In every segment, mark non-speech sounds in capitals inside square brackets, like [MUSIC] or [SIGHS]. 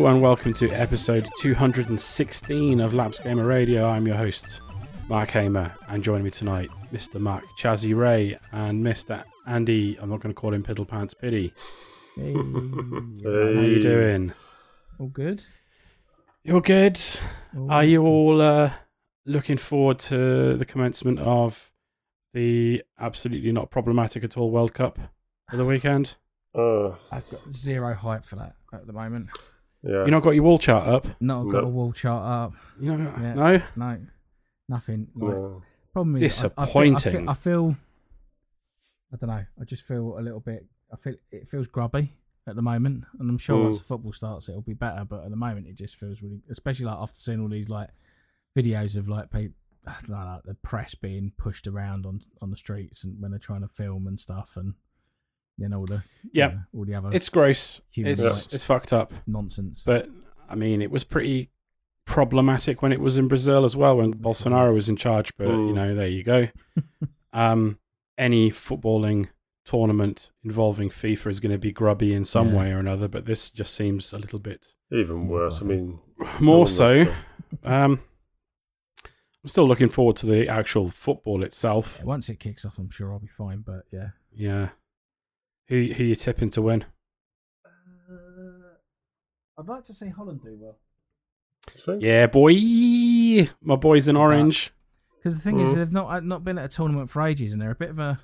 Hello and welcome to episode 216 of Laps Gamer Radio. I'm your host, Mark Hamer, and joining me tonight, Mr. Mark Chazzy Ray and Mr. Andy. I'm not going to call him Piddle Pants Piddy. Hey, [LAUGHS] How you doing? all good? You're good. All Are you all uh, looking forward to the commencement of the absolutely not problematic at all World Cup for the weekend? [SIGHS] Uh, I've got zero hype for that at the moment. Yeah. You not got your wall chart up? Not got No. a wall chart up. You know, Yeah. no. No, nothing. Like, no. Problem is, I- I feel- I Disappointing. feel, I feel. I don't know. I just feel a little bit. I feel it feels grubby at the moment, and I'm sure Mm. once the football starts, it'll be better. But at the moment, it just feels really, especially like after seeing all these like videos of like people, [SIGHS] like the press being pushed around on on the streets and when they're trying to film and stuff, and then all the Yeah. you know, all the other It's gross. Human It's rights. it's fucked up. nonsense. But I mean, it was pretty problematic when it was in Brazil as well, when Bolsonaro was in charge. But you Mm. know, there you go. [LAUGHS] um, any footballing tournament involving FIFA is going to be grubby in some Yeah. way or another. But this just seems a little bit Even worse. I mean, [SIGHS] more so. Um, I'm still looking forward to the actual football itself. Yeah, once it kicks off, I'm sure I'll be fine. But yeah, Yeah. Who who you tipping to win? I'd like to see Holland do well. think- Yeah, boy. My boys in orange. Because the thing is, Mm. they've not uh, not been at a tournament for ages, and they're a bit of a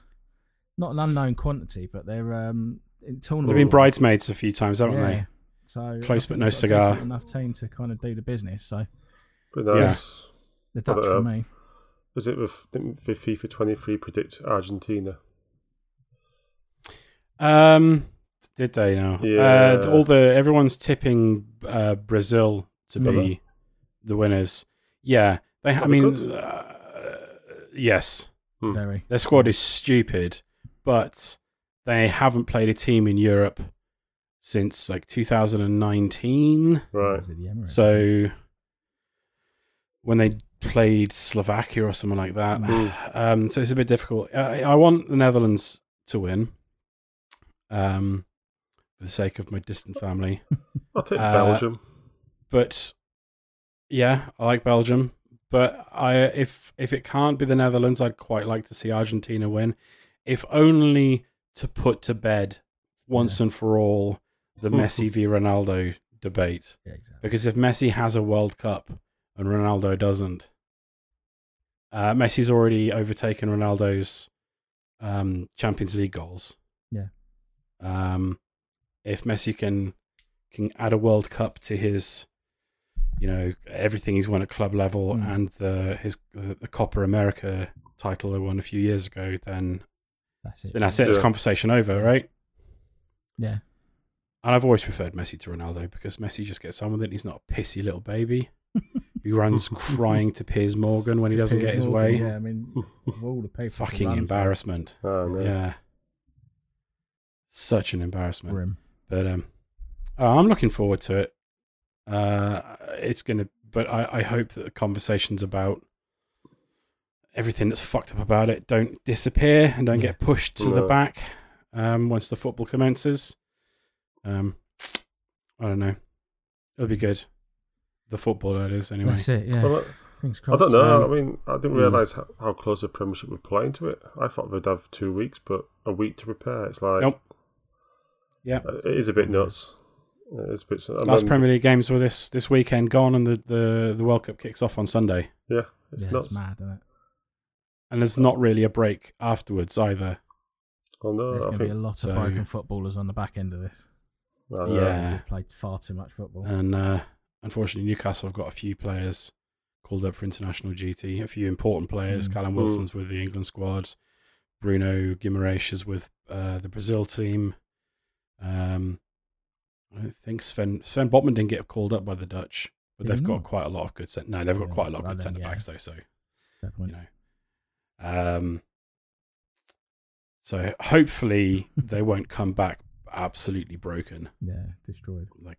not an unknown quantity, but they're um in tournament. They've been bridesmaids a few times, haven't yeah. they? So Close but no they've got a cigar. decent Enough team to kind of do the business. So But Yeah. the I Dutch don't for me. Was it with, didn't FIFA 23 predict Argentina? Um, did they now? Yeah. Uh, all the everyone's tipping uh, Brazil to Are be they? the winners. Yeah, they. I they mean, uh, yes, Hmm. Very. their squad is stupid, but they haven't played a team in Europe since like 2019. Right. Was it the Emirates? So when they played Slovakia or something like that, Mm. um, so it's a bit difficult. I, I want the Netherlands to win, um, for the sake of my distant family. [LAUGHS] I'll take Uh, Belgium. But yeah, I like Belgium. But I, if if it can't be the Netherlands, I'd quite like to see Argentina win, if only to put to bed once Yeah. and for all the [LAUGHS] Messi v Ronaldo debate. yeah, exactly. Because if Messi has a World Cup and Ronaldo doesn't, uh, Messi's already overtaken Ronaldo's um, Champions League goals. Yeah. Um, if Messi can can add a World Cup to his, you know, everything he's won at club level Mm. and the his the, the Copa América title he won a few years ago, then That's it. then that's it. It's Yeah. conversation over, right? Yeah. And I've always preferred Messi to Ronaldo because Messi just gets on with it. He's not a pissy little baby who runs [LAUGHS] crying to Piers Morgan when he doesn't Piers get his Morgan, way. Yeah, I mean, [LAUGHS] all the people. to Fucking embarrassment. Oh, no. Yeah. Such an embarrassment. Grim. But um, oh, I'm looking forward to it. Uh, it's gonna, but I, I hope that the conversations about everything that's fucked up about it don't disappear and don't Yeah. get pushed to the back um, once the football commences. Um, I don't know. It'll be good. The football, that is, anyway. That's it. Yeah. Well, Things I don't know. Um, I mean, I didn't hmm. realise how, how close the Premiership would play into it. I thought they'd have two weeks, but a week to prepare. It's like Nope. Yeah. it is a bit nuts. It is a bit. and Last then- Premier League games were this this weekend gone, and the, the, the World Cup kicks off on Sunday. Yeah, it's yeah, nuts. it's mad, isn't it? And there's not really a break afterwards either. Oh no, There's going to be a lot so. of broken footballers on the back end of this. I. Yeah. They've played far too much football. And uh, unfortunately, Newcastle have got a few players called up for international duty. A few important players. Mm. Callum Mm. Wilson's with the England squad. Bruno Guimaraes is with uh, the Brazil team. Um, I don't think Sven Sven Botman didn't get called up by the Dutch, but they've got quite a lot of good. Cent- no, they've got Yeah, quite a lot of good then, centre yeah. backs though. So Fair you know. Um, so hopefully [LAUGHS] they won't come back absolutely broken. Yeah, destroyed. Like,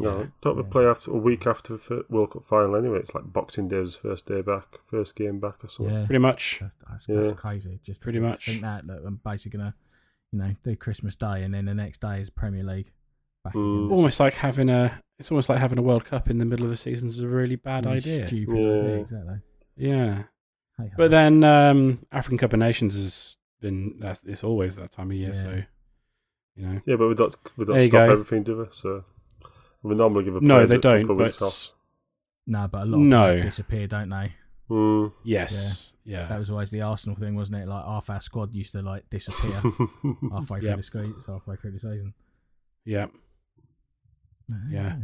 No, yeah. don't they Yeah. play after a week after the World Cup final anyway? It's like Boxing Day's first day back, first game back or something. Yeah, pretty much. that's, that's, Yeah. that's crazy. Just Pretty think- much. think that that I'm basically gonna, you know, do Christmas Day and then the next day is Premier League. Back Mm. Almost like having a it's almost like having a World Cup in the middle of the season is a really bad Really idea. Stupid Yeah. idea, exactly. Yeah, Hey, but then um, African Cup of Nations has been that's it's always that time of year. Yeah. So you know, Yeah, but we don't we don't There stop go. everything, do we? So we normally give a no, they don't. of But weeks off. no, but a lot of No. players disappear, don't they? Mm. yes, yeah, That was always the Arsenal thing, wasn't it? Like half our squad used to like disappear [LAUGHS] halfway through Yep. the season. Halfway through the season. yeah, Yeah.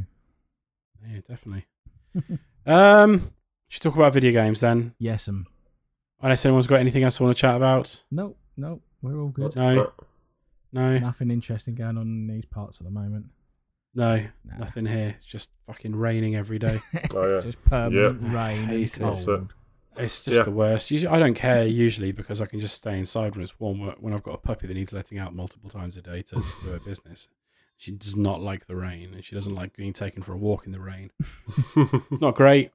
Yeah, definitely. [LAUGHS] um, should talk about video games then. Yes, um. Unless anyone's got anything else I want to chat about. No, no, we're all good. No, no, Nothing interesting going on in these parts at the moment. No, Nah. nothing here. It's just fucking raining every day. [LAUGHS] Oh yeah. Just permanent Yeah. rain and Hate it. It's just Yeah. the worst. Usually, I don't care usually because I can just stay inside when it's warm. When I've got a puppy that needs letting out multiple times a day to [LAUGHS] do her business, she does not like the rain, and she doesn't like being taken for a walk in the rain. [LAUGHS] It's not great.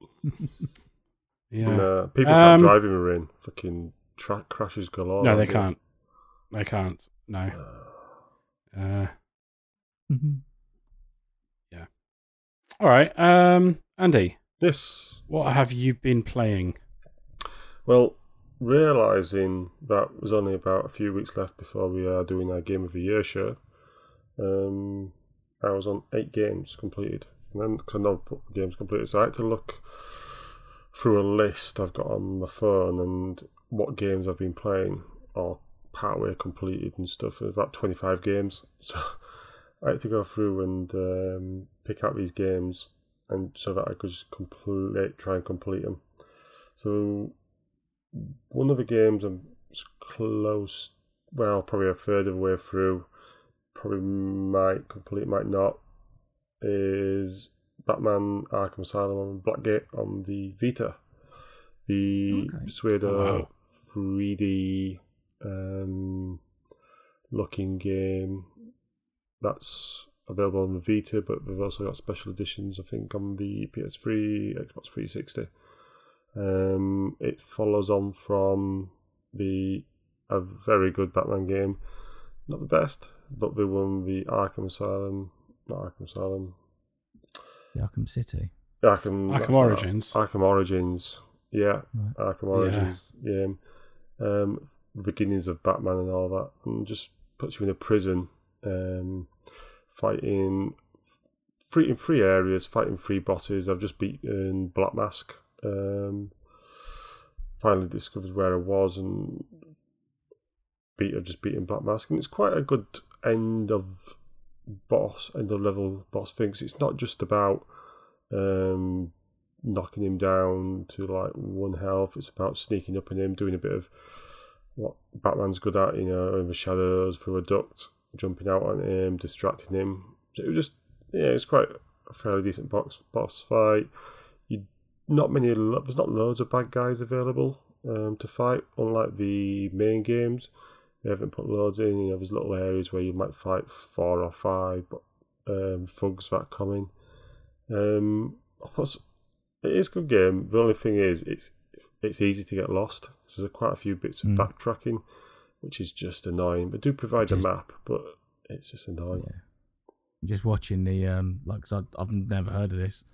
Yeah. Nah, people Um, can't drive in the rain. Fucking track crashes galore. no, they can't. They can't. No. Uh, all right. Um, Andy, Yes. what have you been playing? Well, realizing that was only about a few weeks left before we are doing our game of the year show, um, I was on eight games completed, and then because I put the games completed, so I had to look through a list I've got on my phone and what games I've been playing or partway completed and stuff. There's about twenty five games, [LAUGHS] so I had to go through and um, pick out these games and so that I could just complete, try and complete them. So one of the games I'm close, well, probably a third of the way through, probably might complete, might not, is Batman Arkham Asylum on Blackgate on the Vita. The Okay. Pseudo Oh, wow. 3D um, looking game that's available on the Vita, but they've also got special editions, I think, on the PS3, Xbox 360. Um, it follows on from the a very good Batman game, not the best, but they won the Arkham Asylum, not Arkham Asylum, The Arkham City. Arkham, Arkham not- Origins. Arkham Origins, yeah, Right. Arkham Origins game, um, the beginnings of Batman and all that, and just puts you in a prison, um, fighting free in three areas, fighting three bosses. I've just beaten Black Mask. Um, finally discovered where I was and beat. I've just beaten Black Mask, and it's quite a good end of boss, end of level boss things. It's not just about um, knocking him down to like one health. It's about sneaking up on him, doing a bit of what Batman's good at, you know, in the shadows through a duct, jumping out on him, distracting him. So it was just yeah, it's quite a fairly decent box boss fight. You not many, there's not loads of bad guys available um, to fight, unlike the main games. They haven't put loads in. You know, there's little areas where you might fight four or five, but um, thugs that come in. Um, plus, it is a good game. The only thing is, it's it's easy to get lost. So there's quite a few bits of Mm. backtracking, which is just annoying. But do provide Just- a map, but it's just annoying. Yeah. Just watching the um, like, cause I, I've never heard of this,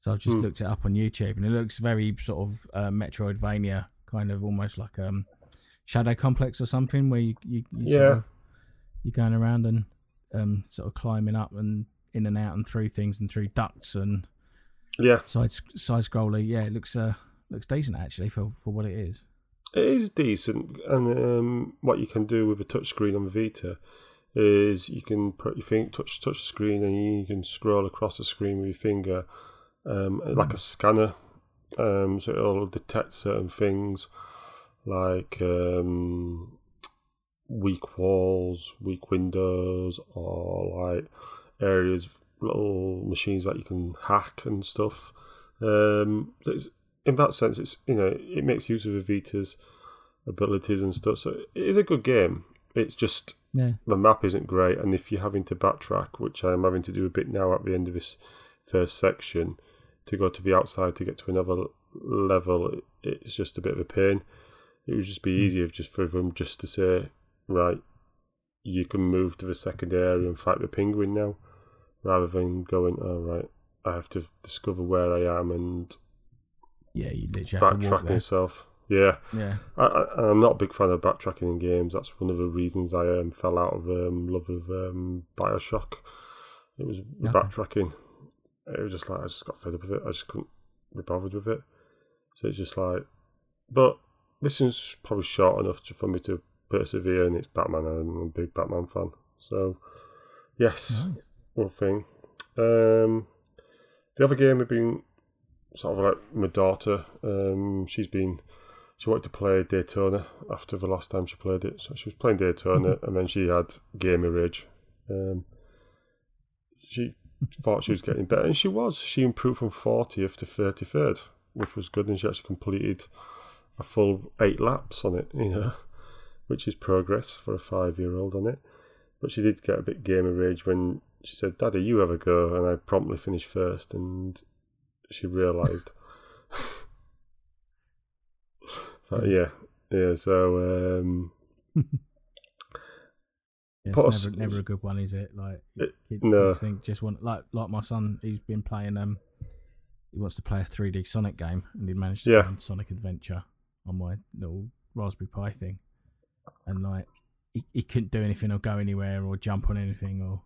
so I've just Hmm. looked it up on YouTube, and it looks very sort of uh, Metroidvania, kind of almost like um, Shadow Complex or something, where you you, you Yeah. sort of, you're going around and um, sort of climbing up and in and out and through things and through ducts and Yeah, side side scroller. Yeah, it looks uh looks decent actually for for what it is. It is decent, and um, what you can do with a touchscreen on the Vita is you can put your finger touch touch the screen and you can scroll across the screen with your finger, um, like a scanner. Um, so it'll detect certain things like um, weak walls, weak windows, or like areas, little machines that you can hack and stuff. Um, it's, in that sense, it's you know it makes use of the Vita's abilities and stuff. So it is a good game. It's just Yeah, the map isn't great, and if you're having to backtrack, which I'm having to do a bit now at the end of this first section, to go to the outside to get to another level, it's just a bit of a pain. It would just be hmm. easier just for them just to say, right, you can move to the second area and fight the penguin now, rather than going, oh right, I have to discover where I am and Yeah, you literally have to walk there. myself. Yeah, Yeah. I, I'm not a big fan of backtracking in games. That's one of the reasons I um, fell out of um, love of um, Bioshock. It was the Okay. backtracking. It was just like I just got fed up with it. I just couldn't be bothered with it. So it's just like, but this is probably short enough to, for me to persevere, and it's Batman, and I'm a big Batman fan. So yes, Nice. one thing. Um, the other game had been sort of like my daughter. Um, she's been she wanted to play Daytona after the last time she played it, so she was playing Daytona, and then she had gamer rage. Um, she thought she was getting better, and she was. She improved from fortieth to thirty third, which was good, and she actually completed a full eight laps on it. You know, which is progress for a five year old on it. But she did get a bit gamer rage when she said, "Daddy, you have a go," and I promptly finished first, and she realised. [LAUGHS] But yeah, yeah. So um, Yeah, Put it's us- never, never a good one, is it? Like It- kids, no. kids think just want like like my son. He's been playing. Um, he wants to play a 3D Sonic game, and he managed to Yeah. find Sonic Adventure on my little Raspberry Pi thing, and like he, he couldn't do anything or go anywhere or jump on anything or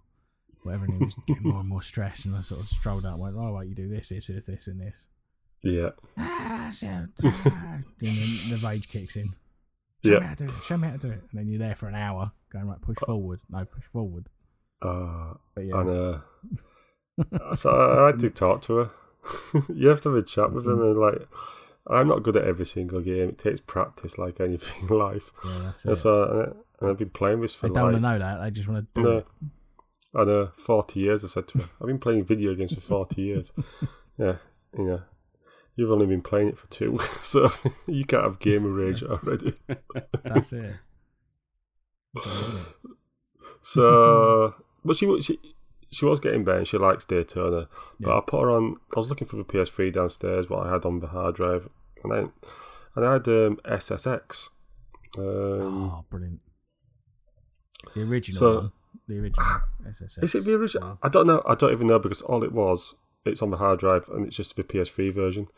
whatever, and he was getting more and more stressed. And I sort of strolled out and went, "Oh, right, you do this, this, this, this, and this." yeah, Ah, so, ah, [LAUGHS] and then the rage kicks in. Show Yeah. me how to do it. Show me how to do it. And then you're there for an hour going right, push forward. No, push forward. uh, But yeah, and [LAUGHS] uh, so I, I had to talk to her. [LAUGHS] you have to have a chat with them, and like, I'm not good at every single game. It takes practice, like anything in life. yeah, that's And it. so, and, and I've been playing this for They don't like want to know that. They just want to do No. it. I know, 40 years, I've said to her. I've been playing video games for 40 [LAUGHS] years. Yeah, you know. You've only been playing it for two, [LAUGHS] so [LAUGHS] you can't have gamer rage already. That's it. So, but she she she was getting better. and She likes Daytona, but Yeah. I put her on. I was looking for the PS3 downstairs, what I had on the hard drive, and I and I had um, SSX. Um, oh, brilliant. The original So- one. The original SSX. is it the original? I don't know. I don't even know because all it was, it's on the hard drive, and it's just the PS3 version.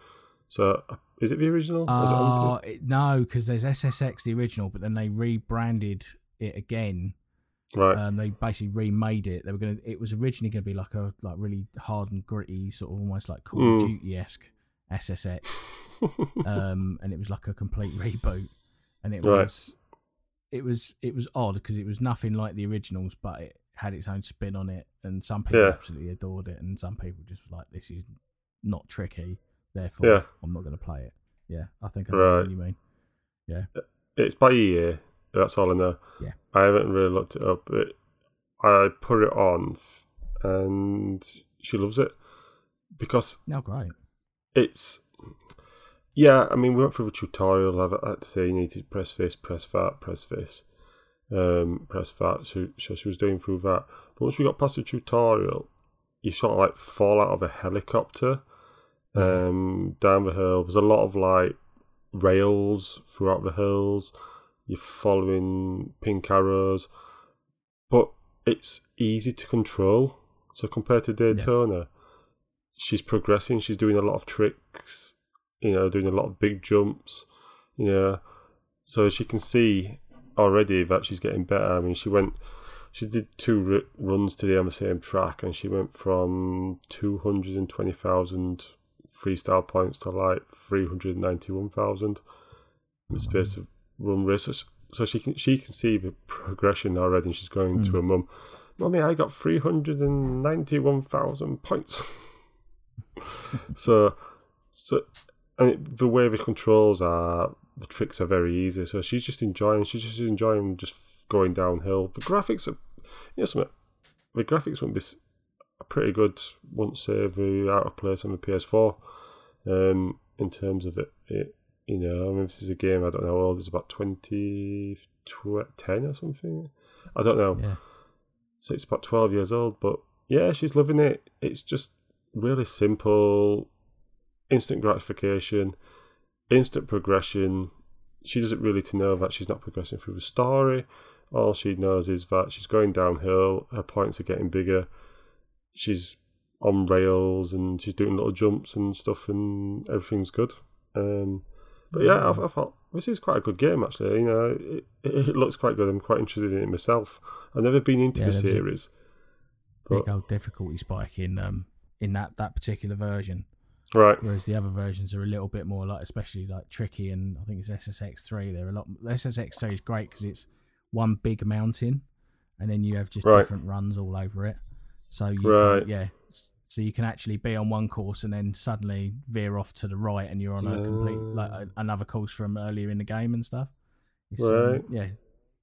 So, uh, is it the original? Or is it Oh, it, no, because there's SSX, the original, but then they rebranded it again. right? Um, they basically remade it. They were gonna. It was originally gonna be like a like really hard and gritty, sort of almost like Call of Mm. Duty esque SSX. [LAUGHS] um, and it was like a complete [LAUGHS] reboot. And it Right. was, it was, it was odd because it was nothing like the originals, but it had its own spin on it. And some people Yeah. absolutely adored it, and some people just were like, "This is not tricky, therefore Yeah. I'm not going to play it." Yeah, I think I know Right. what you mean. Yeah, uh, it's by EA. That's all I know. Yeah. I haven't really looked it up, but I put it on, and she loves it because No, great. it's yeah. I mean, we went through the tutorial. I've had to say you need to press this, press that, press this, um, press that. So, so she was doing through that. But once we got past the tutorial, you sort of like fall out of a helicopter um, down the hill. There's a lot of like rails throughout the hills. You're following pink arrows, but it's easy to control. So compared to Daytona, she's progressing. She's doing a lot of tricks. You know, doing a lot of big jumps. You know, so she can see already that she's getting better. I mean, she went. She did two r- runs today on the same track, and she went from two hundred and twenty thousand freestyle points to like three hundred ninety-one thousand in the space of run races. So she can she can see the progression already, and she's going to hmm. her mum. Mummy, I got three hundred and ninety-one thousand points. [LAUGHS] so, so, and it, the way the controls are, the tricks are very easy. So she's just enjoying. She's just enjoying just going downhill. The graphics are, you know, something. The graphics won't be pretty good once uh, the out of place on the PS4. Um, in terms of it, it, you know, I mean, this is a game I don't know how old. It's about 20, tw- 10 or something. I don't know. Yeah. So it's about 12 years old, but yeah, she's loving it. It's just really simple, instant gratification, instant progression. She doesn't really to know that she's not progressing through the story. All she knows is that she's going downhill. Her points are getting bigger. She's on rails and she's doing little jumps and stuff, and everything's good. Um, but yeah, I, I thought this is quite a good game actually. You know, it, it looks quite good. I'm quite interested in it myself. I've never been into Yeah, the series. Big But, old difficulty spike in um in that that particular version, right. whereas the other versions are a little bit more like, especially like tricky. And I think it's SSX three. They're a lot. SSX three is great because it's one big mountain, and then you have just Right. different runs all over it. So you Right. can, yeah. So you can actually be on one course and then suddenly veer off to the right, and you're on a complete like Ah. a, another course from earlier in the game and stuff. It's, um, Right. yeah.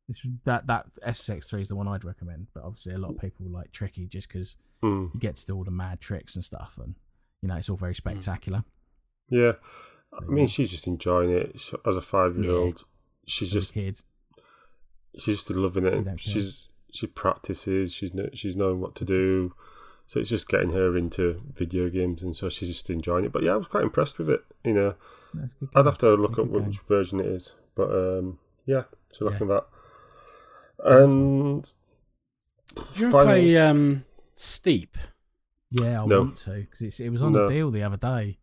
It's, that that SSX three is the one I'd recommend, but obviously a lot of people like tricky just because Hmm. you get to do all the mad tricks and stuff, and you know it's all very spectacular. Yeah. I mean, she's just enjoying it She- as a five-year-old. She's just kid, she's just loving it. She's she practices. She's kn- she's knowing what to do. So it's just getting her into video games, and so she's just enjoying it. But yeah, I was quite impressed with it. You know, That's a good I'd have to look up which game. version it is. But um, yeah, so Yeah. at that. And Did you ever Final- play um, Steep? Yeah, I No. want to because it was on No. the deal the other day.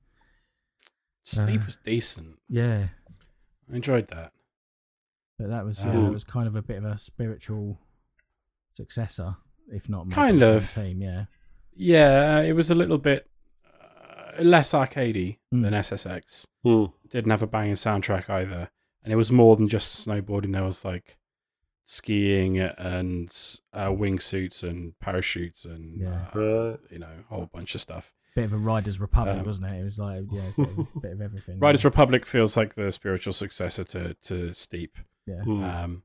Steep Uh, was decent. Yeah, I enjoyed that. but that was yeah, Um, it was kind of a bit of a spiritual successor, if not Kind of. team. Yeah, Yeah, it was a little bit uh, less arcadey Mm. than SSX. hmm, didn't have a banging soundtrack either, and it was more than just snowboarding. There was like skiing and uh, wingsuits and parachutes and Yeah. uh, you know a whole bunch of stuff. bit of a Riders Republic, Um, wasn't it? It was like yeah, a bit of, [LAUGHS] bit of everything. Riders Republic feels like the spiritual successor to to Steep. yeah, Hmm. Um,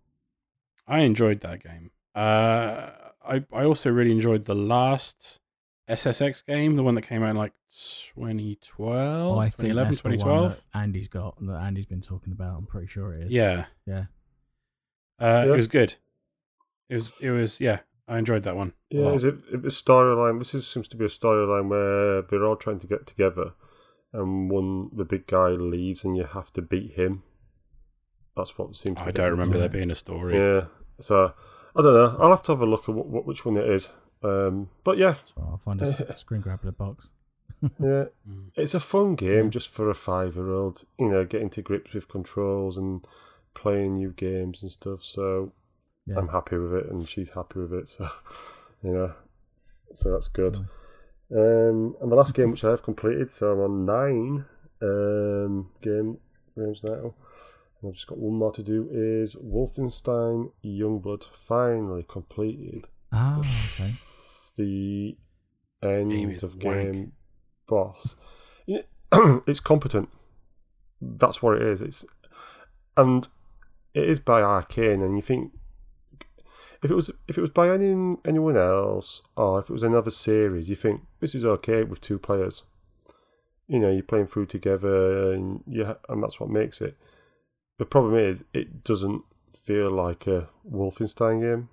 I enjoyed that game. Uh, I I also really enjoyed the last SSX game, the one that came out in like 2012, Oh, I think 2011, that's the one 2012. that Andy's got that Andy's been talking about. I'm pretty sure it is. Yeah, yeah. Uh, Yeah. It was good. It was. It was. Yeah, I enjoyed that one. a Yeah, is it it was storyline? This is, seems to be a storyline where they're all trying to get together, and one the big guy leaves, and you have to beat him. That's what seems. to I get don't remember Yeah. there being a story. Yeah, so I don't know. I'll have to have a look at what, what which one it is. Um, but yeah, So I'll find a screen grab in the box. [LAUGHS] yeah, Mm. it's a fun game just for a five-year-old. You know, getting to grips with controls and playing new games and stuff. So Yeah. I'm happy with it, and she's happy with it. So [LAUGHS] you know, so that's good. Um, and the last game which I have completed, so I'm on nine um, game games now. And I've just got one more to do. Is Wolfenstein Youngblood finally completed? Ah, okay. The end is of wank. game boss. [CLEARS THROAT] It's competent. That's what it is. It's and it is by Arkane, and you think if it was if it was by any anyone else or if it was another series, you think this is okay with two players. You know, you're playing through together, and yeah, and that's what makes it. The problem is, it doesn't feel like a Wolfenstein game.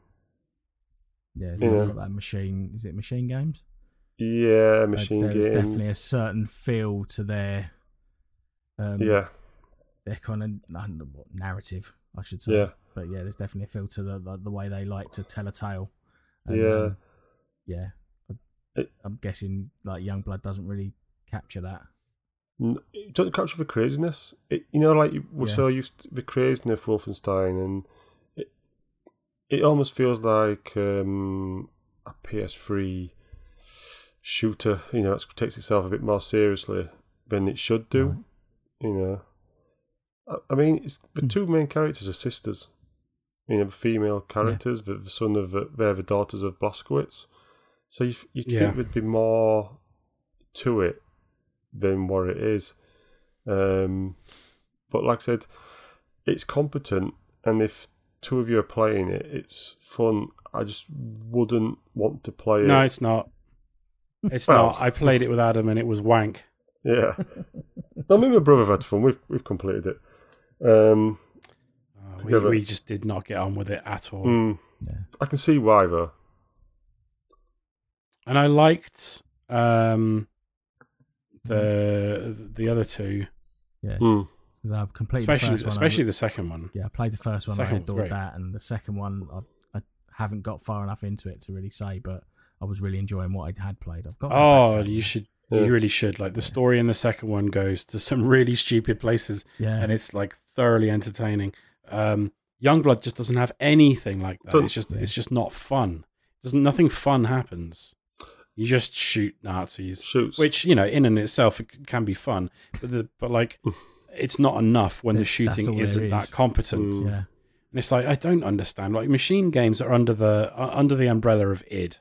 Yeah, You know. that machine. Is it MachineGames? Yeah, machine There's games. definitely a certain feel to their, um, yeah, their kind of I don't know what, narrative, I should say. yeah, But yeah, there's definitely a feel to the the, the way they like to tell a tale. And, yeah. um, yeah. I, I'm guessing like Youngblood doesn't really capture that. It doesn't capture the craziness. It, you know, like we're Yeah. so used to the craziness of Wolfenstein, and it it almost feels like um, a PS3 shooter. You know, it takes itself a bit more seriously than it should do. Right. You know, I, mean, it's the Hmm. two main characters are sisters. You know, the female characters, the, the son of the, they're the daughters of Blazkowicz. So you you Yeah. think there'd be more to it than what it is. Um, but like I said, it's competent, and if two of you are playing it, it's fun. I just wouldn't want to play it. No, it's not. It's Well- not. I played it with Adam and it was wank. [LAUGHS] Yeah. no, me and my brother have had fun. We've we've completed it. Um, Uh, we, we just did not get on with it at all. mm, Yeah. I can see why though. And I liked um, the the other two, Yeah. Mm. 'Cause I've completed especially the first one. I- especially the second one. yeah, I played the first one. Second I one's adored that, and the second one I, I haven't got far enough into it to really say, but I was really enjoying what I had played. I've got. Oh, you should. Yeah. You really should. Like the story in the second one goes to some [LAUGHS] really stupid places, Yeah, and it's like thoroughly entertaining. Um, Youngblood just doesn't have anything like that. Don't- It's just it's just not fun. Doesn't nothing fun happens. You just shoot Nazis, Shoots. which you know in and itself it can be fun, but the, but like [LAUGHS] it's not enough when the shooting isn't is. that competent. Mm. yeah, And it's like I don't understand. Like MachineGames are under the uh, under the umbrella of id,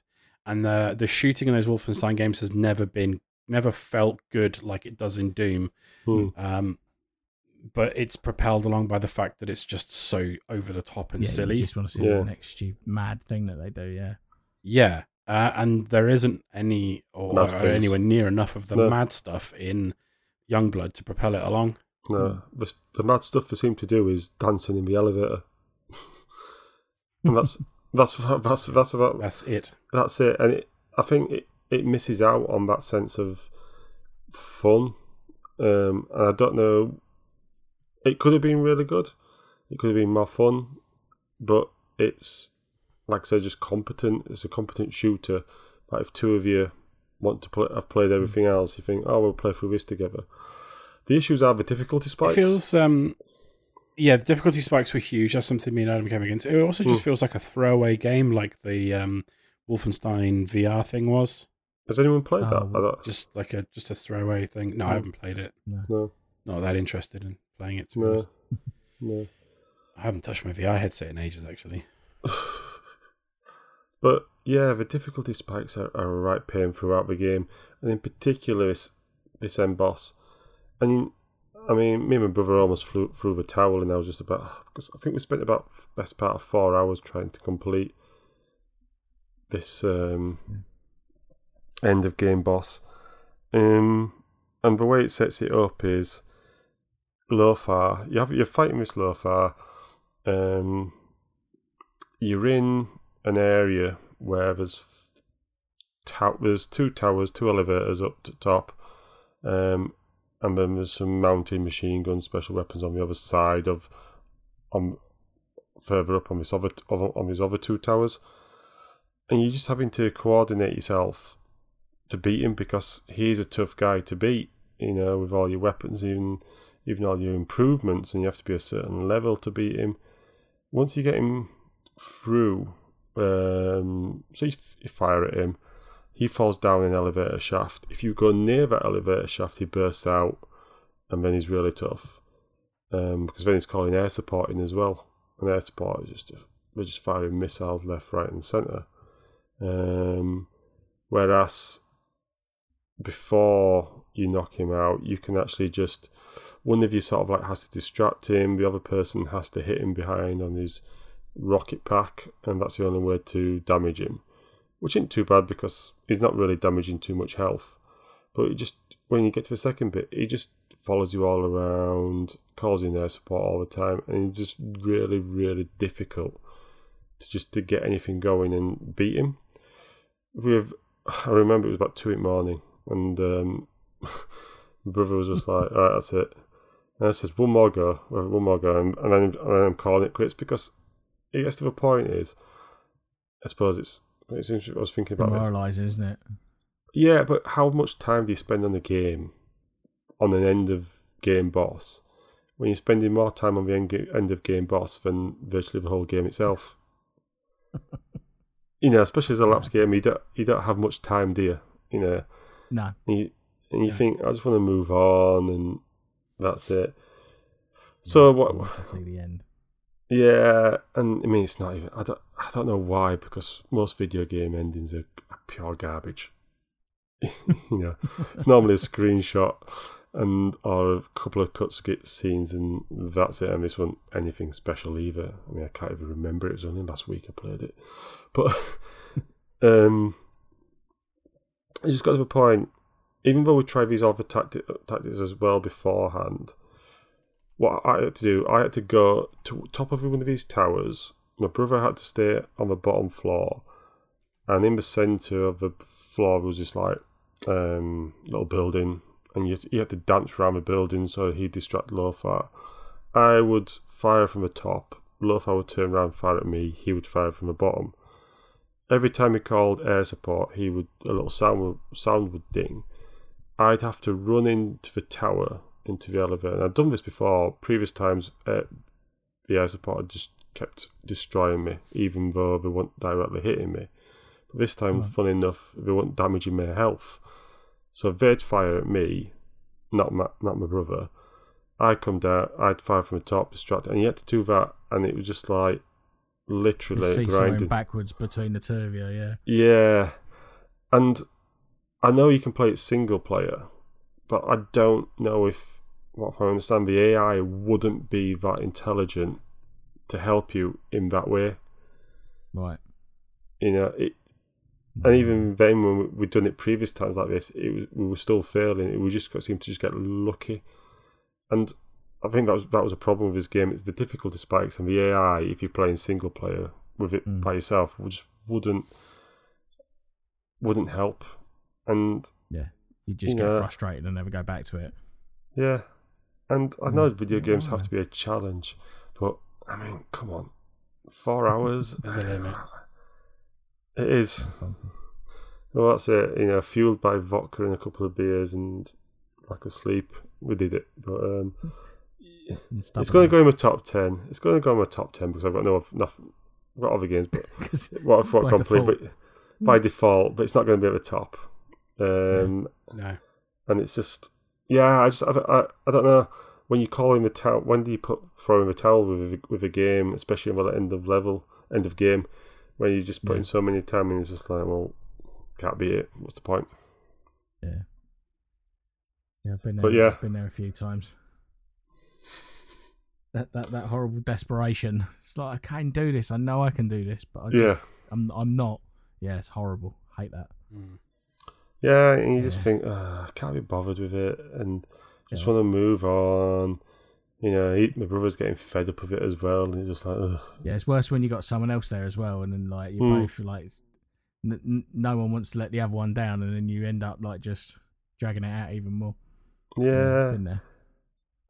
and the the shooting in those Wolfenstein games has never been never felt good like it does in Doom. Hmm. Um, but it's propelled along by the fact that it's just so over the top and yeah. silly. You just want to see Yeah. the next stupid mad thing that they do. Yeah, Yeah, uh, and there isn't any or, Mad or anywhere near enough of the No. mad stuff in Youngblood to propel it along. No, the, the mad stuff they seem to do is dancing in the elevator, [LAUGHS] and that's that's that's that's about That's it. that's it. And it, I think it, it misses out on that sense of fun. Um, and I don't know. It could have been really good. It could have been more fun, but it's like I said, just competent. It's a competent shooter. Like if two of you want to play, have played everything else, you think, oh, we'll play through this together. The issues are the difficulty spikes. It feels, um, yeah, the difficulty spikes were huge. That's something me and Adam came against. It also just Mm. feels like a throwaway game, like the um, Wolfenstein VR thing was. Has anyone played that? Oh, I Just like a just a throwaway thing. No, I Mm. haven't played it. no, Not that interested in playing it. To no, no. I haven't touched my VR headset in ages, actually. [SIGHS] But yeah, the difficulty spikes are, are a right pain throughout the game, and in particular this this end boss. I mean, I mean, me and my brother almost flew through the towel, and I was just about [SIGHS] because I think we spent about best part of four hours trying to complete this um, end of game boss. Um, and the way it sets it up is Lothar. You have you're fighting with Lothar. Um, you're in an area where there's tow- there's two towers, two elevators up to top, um, and then there's some mounted machine guns, special weapons on the other side of on further up on this other on these other two towers, and you're just having to coordinate yourself to beat him because he's a tough guy to beat. You know, with all your weapons, even even all your improvements, and you have to be a certain level to beat him. Once you get him through, um, so you, you fire at him, he falls down an elevator shaft. If you go near that elevator shaft, he bursts out, and then he's really tough. Um, because then he's calling air support in as well, and air support is just they're just firing missiles left, right, and centre. Um, whereas before you knock him out, you can actually just one of you sort of like has to distract him, the other person has to hit him behind on his rocket pack, and that's the only way to damage him. Which isn't too bad because he's not really damaging too much health. But it just when you get to the second bit, he just follows you all around, causing air support all the time, and it's just really, really difficult to just to get anything going and beat him. With [SIGHS] I remember it was about two in the morning, and um, my [LAUGHS] brother was just like, "All right, that's it." And I says, "One more go, uh, one more go," and, and then and then I'm calling it quits because it gets to the point is, I suppose it's it's interesting. I was thinking about this. isn't it? Yeah, but how much time do you spend on the game, on an end of game boss, when you're spending more time on the end, end of game boss than virtually the whole game itself? [LAUGHS] you know, especially as a lapse game, you don't you don't have much time, do you? You know, No, and you, and you Yeah. think I just want to move on, and that's it. So what? That's like the end. Yeah, and I mean it's not even. I don't. I don't know why because most video game endings are, are pure garbage. [LAUGHS] you know, it's normally a screenshot and or a couple of cut skit scenes, and that's it. And this wasn't anything special either. I mean, I can't even remember. It was only last week I played it, but [LAUGHS] um, it just got to the point. Even though we tried these other tacti- tactics as well beforehand, what I had to do, I had to go to top of one of these towers. My brother had to stay on the bottom floor, and in the centre of the floor was this like um, little building, and you, you had to dance around the building so he'd distract Lothar. I would fire from the top. Lothar would turn around, fire at me. He would fire from the bottom. Every time he called air support, he would a little sound would, sound would ding. I'd have to run into the tower, into the elevator. And I'd done this before. Previous times, uh, the air support had just kept destroying me, even though they weren't directly hitting me. But this time, Right. funny enough, they weren't damaging my health. So they'd fire at me, not my, not my brother. I'd come down, I'd fire from the top, distract, and you had to do that, and it was just like literally grinding. backwards between the two of you. Yeah. Yeah, and I know you can play it single player, but I don't know if, what if I understand, the AI wouldn't be that intelligent to help you in that way. Right. You know, it, and mm. even then, when we- we'd done it previous times like this, it was, we were still failing. We just got, seemed to just get lucky, and I think that was that was a problem with this game. It's The difficulty spikes and the AI, if you're playing single player with it Mm. by yourself, just wouldn't wouldn't help. And yeah, You just get frustrated and never go back to it. yeah, and I know Mm. video games have to be a challenge, but I mean, come on, four [LAUGHS] hours. is a limit. [SIGHS] It is. Well, that's it. You know, fueled by vodka and a couple of beers and lack of sleep, we did it. But um, it's going to go in my top ten. It's going to go in my top ten because I've got no enough. I've got other games, but [LAUGHS] [LAUGHS] what I've got By complete, default. but by default, but it's not going to be at the top. Um, No. and it's just, yeah, I just, I, don't- I, I don't know. When you call in the towel, when do you put throw in the towel with a, with a game, especially at the end of level, end of game, when you just put in so many time and it's just like, well, can't be it. What's the point? Yeah. Yeah, I've been there. But yeah. been there a few times. That that that horrible desperation. It's like I can do this. I know I can do this, but I just, yeah, I'm I'm not. Yeah, it's horrible. Hate that. Mm. yeah, and you just think, oh, I can't be bothered with it, and just Yeah. want to move on. You know, he, my brother's getting fed up with it as well, and he's just like, Ugh. Yeah, it's worse when you got someone else there as well, and then like you Mm. both like n- n- no one wants to let the other one down, and then you end up like just dragging it out even more. yeah, been there.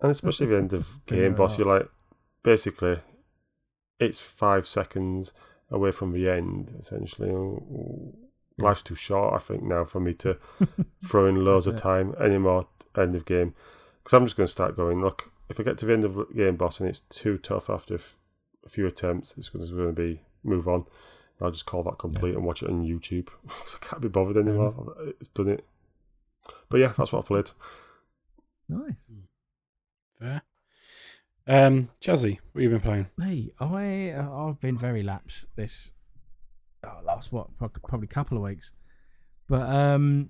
And especially the end of Been [LAUGHS] game there boss, you're like, basically, it's five seconds away from the end, essentially. Oh, life's too short, I think, now for me to [LAUGHS] throw in loads of time anymore at end of game. Because I'm just going to start going, look, if I get to the end of the game boss and it's too tough after a f- a few attempts, it's going to be move on. I'll just call that complete and watch it on YouTube. [LAUGHS] 'Cause I can't be bothered anymore. Uh, it's done it. But yeah, that's what I played. Nice. Hmm. Fair. Um, Jazzy, what have you been playing? Me, I uh, I've been very lax this oh, last what prob- probably couple of weeks, but um,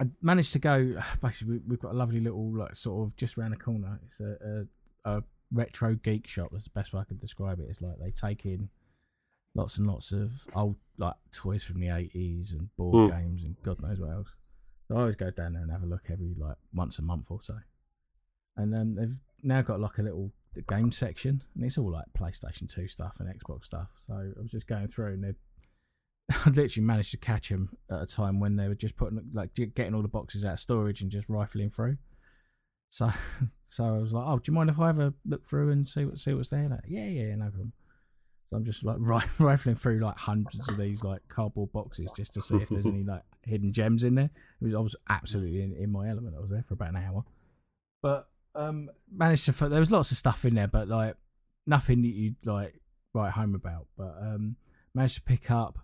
I managed to go. [SIGHS] Basically, we- we've got a lovely little like sort of just around the corner. It's a, a, a retro geek shop. That's the best way I can describe it. It's like they take in lots and lots of old like toys from the eighties and board Hmm. games and God knows what else. So I always go down there and have a look every like once a month or so. And um, they've now got like a little game section, and it's all like PlayStation Two stuff and Xbox stuff. So I was just going through, and [LAUGHS] I literally managed to catch them at a time when they were just putting like getting all the boxes out of storage and just rifling through. So, [LAUGHS] so I was like, "Oh, do you mind if I have a look through and see what see what's there?" Like, yeah, yeah, no problem. So I'm just like [LAUGHS] rifling through like hundreds of these like cardboard boxes just to see if there's any like hidden gems in there. It was I was absolutely in, in my element. I was there for about an hour, but um managed to. There was lots of stuff in there, but like nothing that you'd like write home about. But um managed to pick up.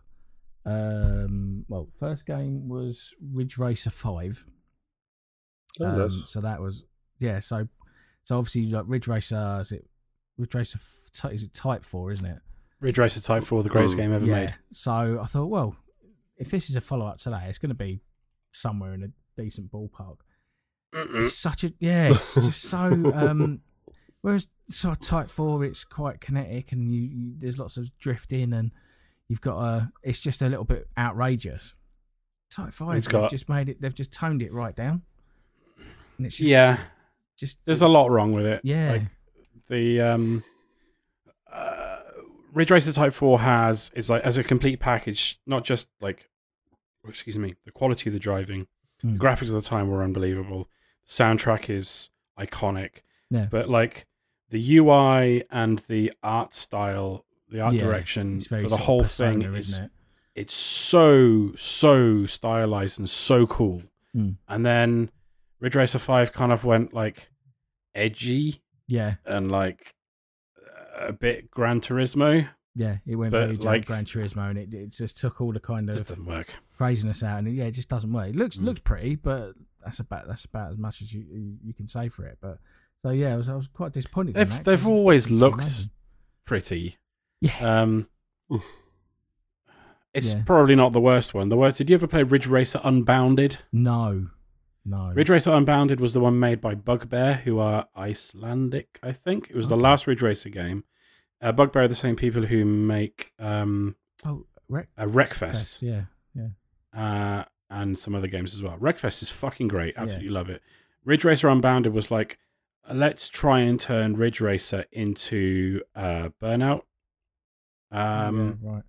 Um, well, first game was Ridge Racer Five. Oh, Um, nice. So that was yeah. So so obviously like Ridge Racer is it Ridge Racer is it Type Four, isn't it? Ridge Racer Type 4, the greatest Mm. game ever yeah. made. So I thought, well, if this is a follow up today, it's going to be somewhere in a decent ballpark. It's such a yeah. It's just [LAUGHS] so. Um, whereas sort of Type Four, it's quite kinetic and you, you there's lots of drifting and you've got a. It's just a little bit outrageous. Type Five, It's they've got- just made it. They've just toned it right down. And it's just, Yeah, just there's a lot wrong with it. yeah. Like, the um, uh, Ridge Racer Type 4 has, is like, as a complete package, not just like, excuse me, the quality of the driving, the graphics of the time were unbelievable. Soundtrack is iconic. Yeah. But like the UI and the art style, the art Yeah, direction for the whole persona, thing is it? it's so so stylized and so cool. Mm. And then Ridge Racer Five kind of went like edgy Yeah, and like a bit Gran Turismo. yeah. It went very like, Gran Turismo, and it, it just took all the kind of craziness out, and it, yeah, it just doesn't work. It looks Mm. looks pretty, but that's about that's about as much as you you, you can say for it. But so yeah, I was I was quite disappointed. They've that, they've always looked amazing. pretty. Yeah, Um, it's Yeah. probably not the worst one. The worst. Did you ever play Ridge Racer Unbounded? no, no. Ridge Racer Unbounded was the one made by Bugbear, who are Icelandic, I think. It was the last Ridge Racer game. Uh, Bugbear are the same people who make um, oh, Wreck uh, Wreckfest Fest, yeah, yeah. uh, and some other games as well. Wreckfest is fucking great. Yeah. Absolutely love it. Ridge Racer Unbounded was like, uh, let's try and turn Ridge Racer into uh, Burnout. Um, yeah, right.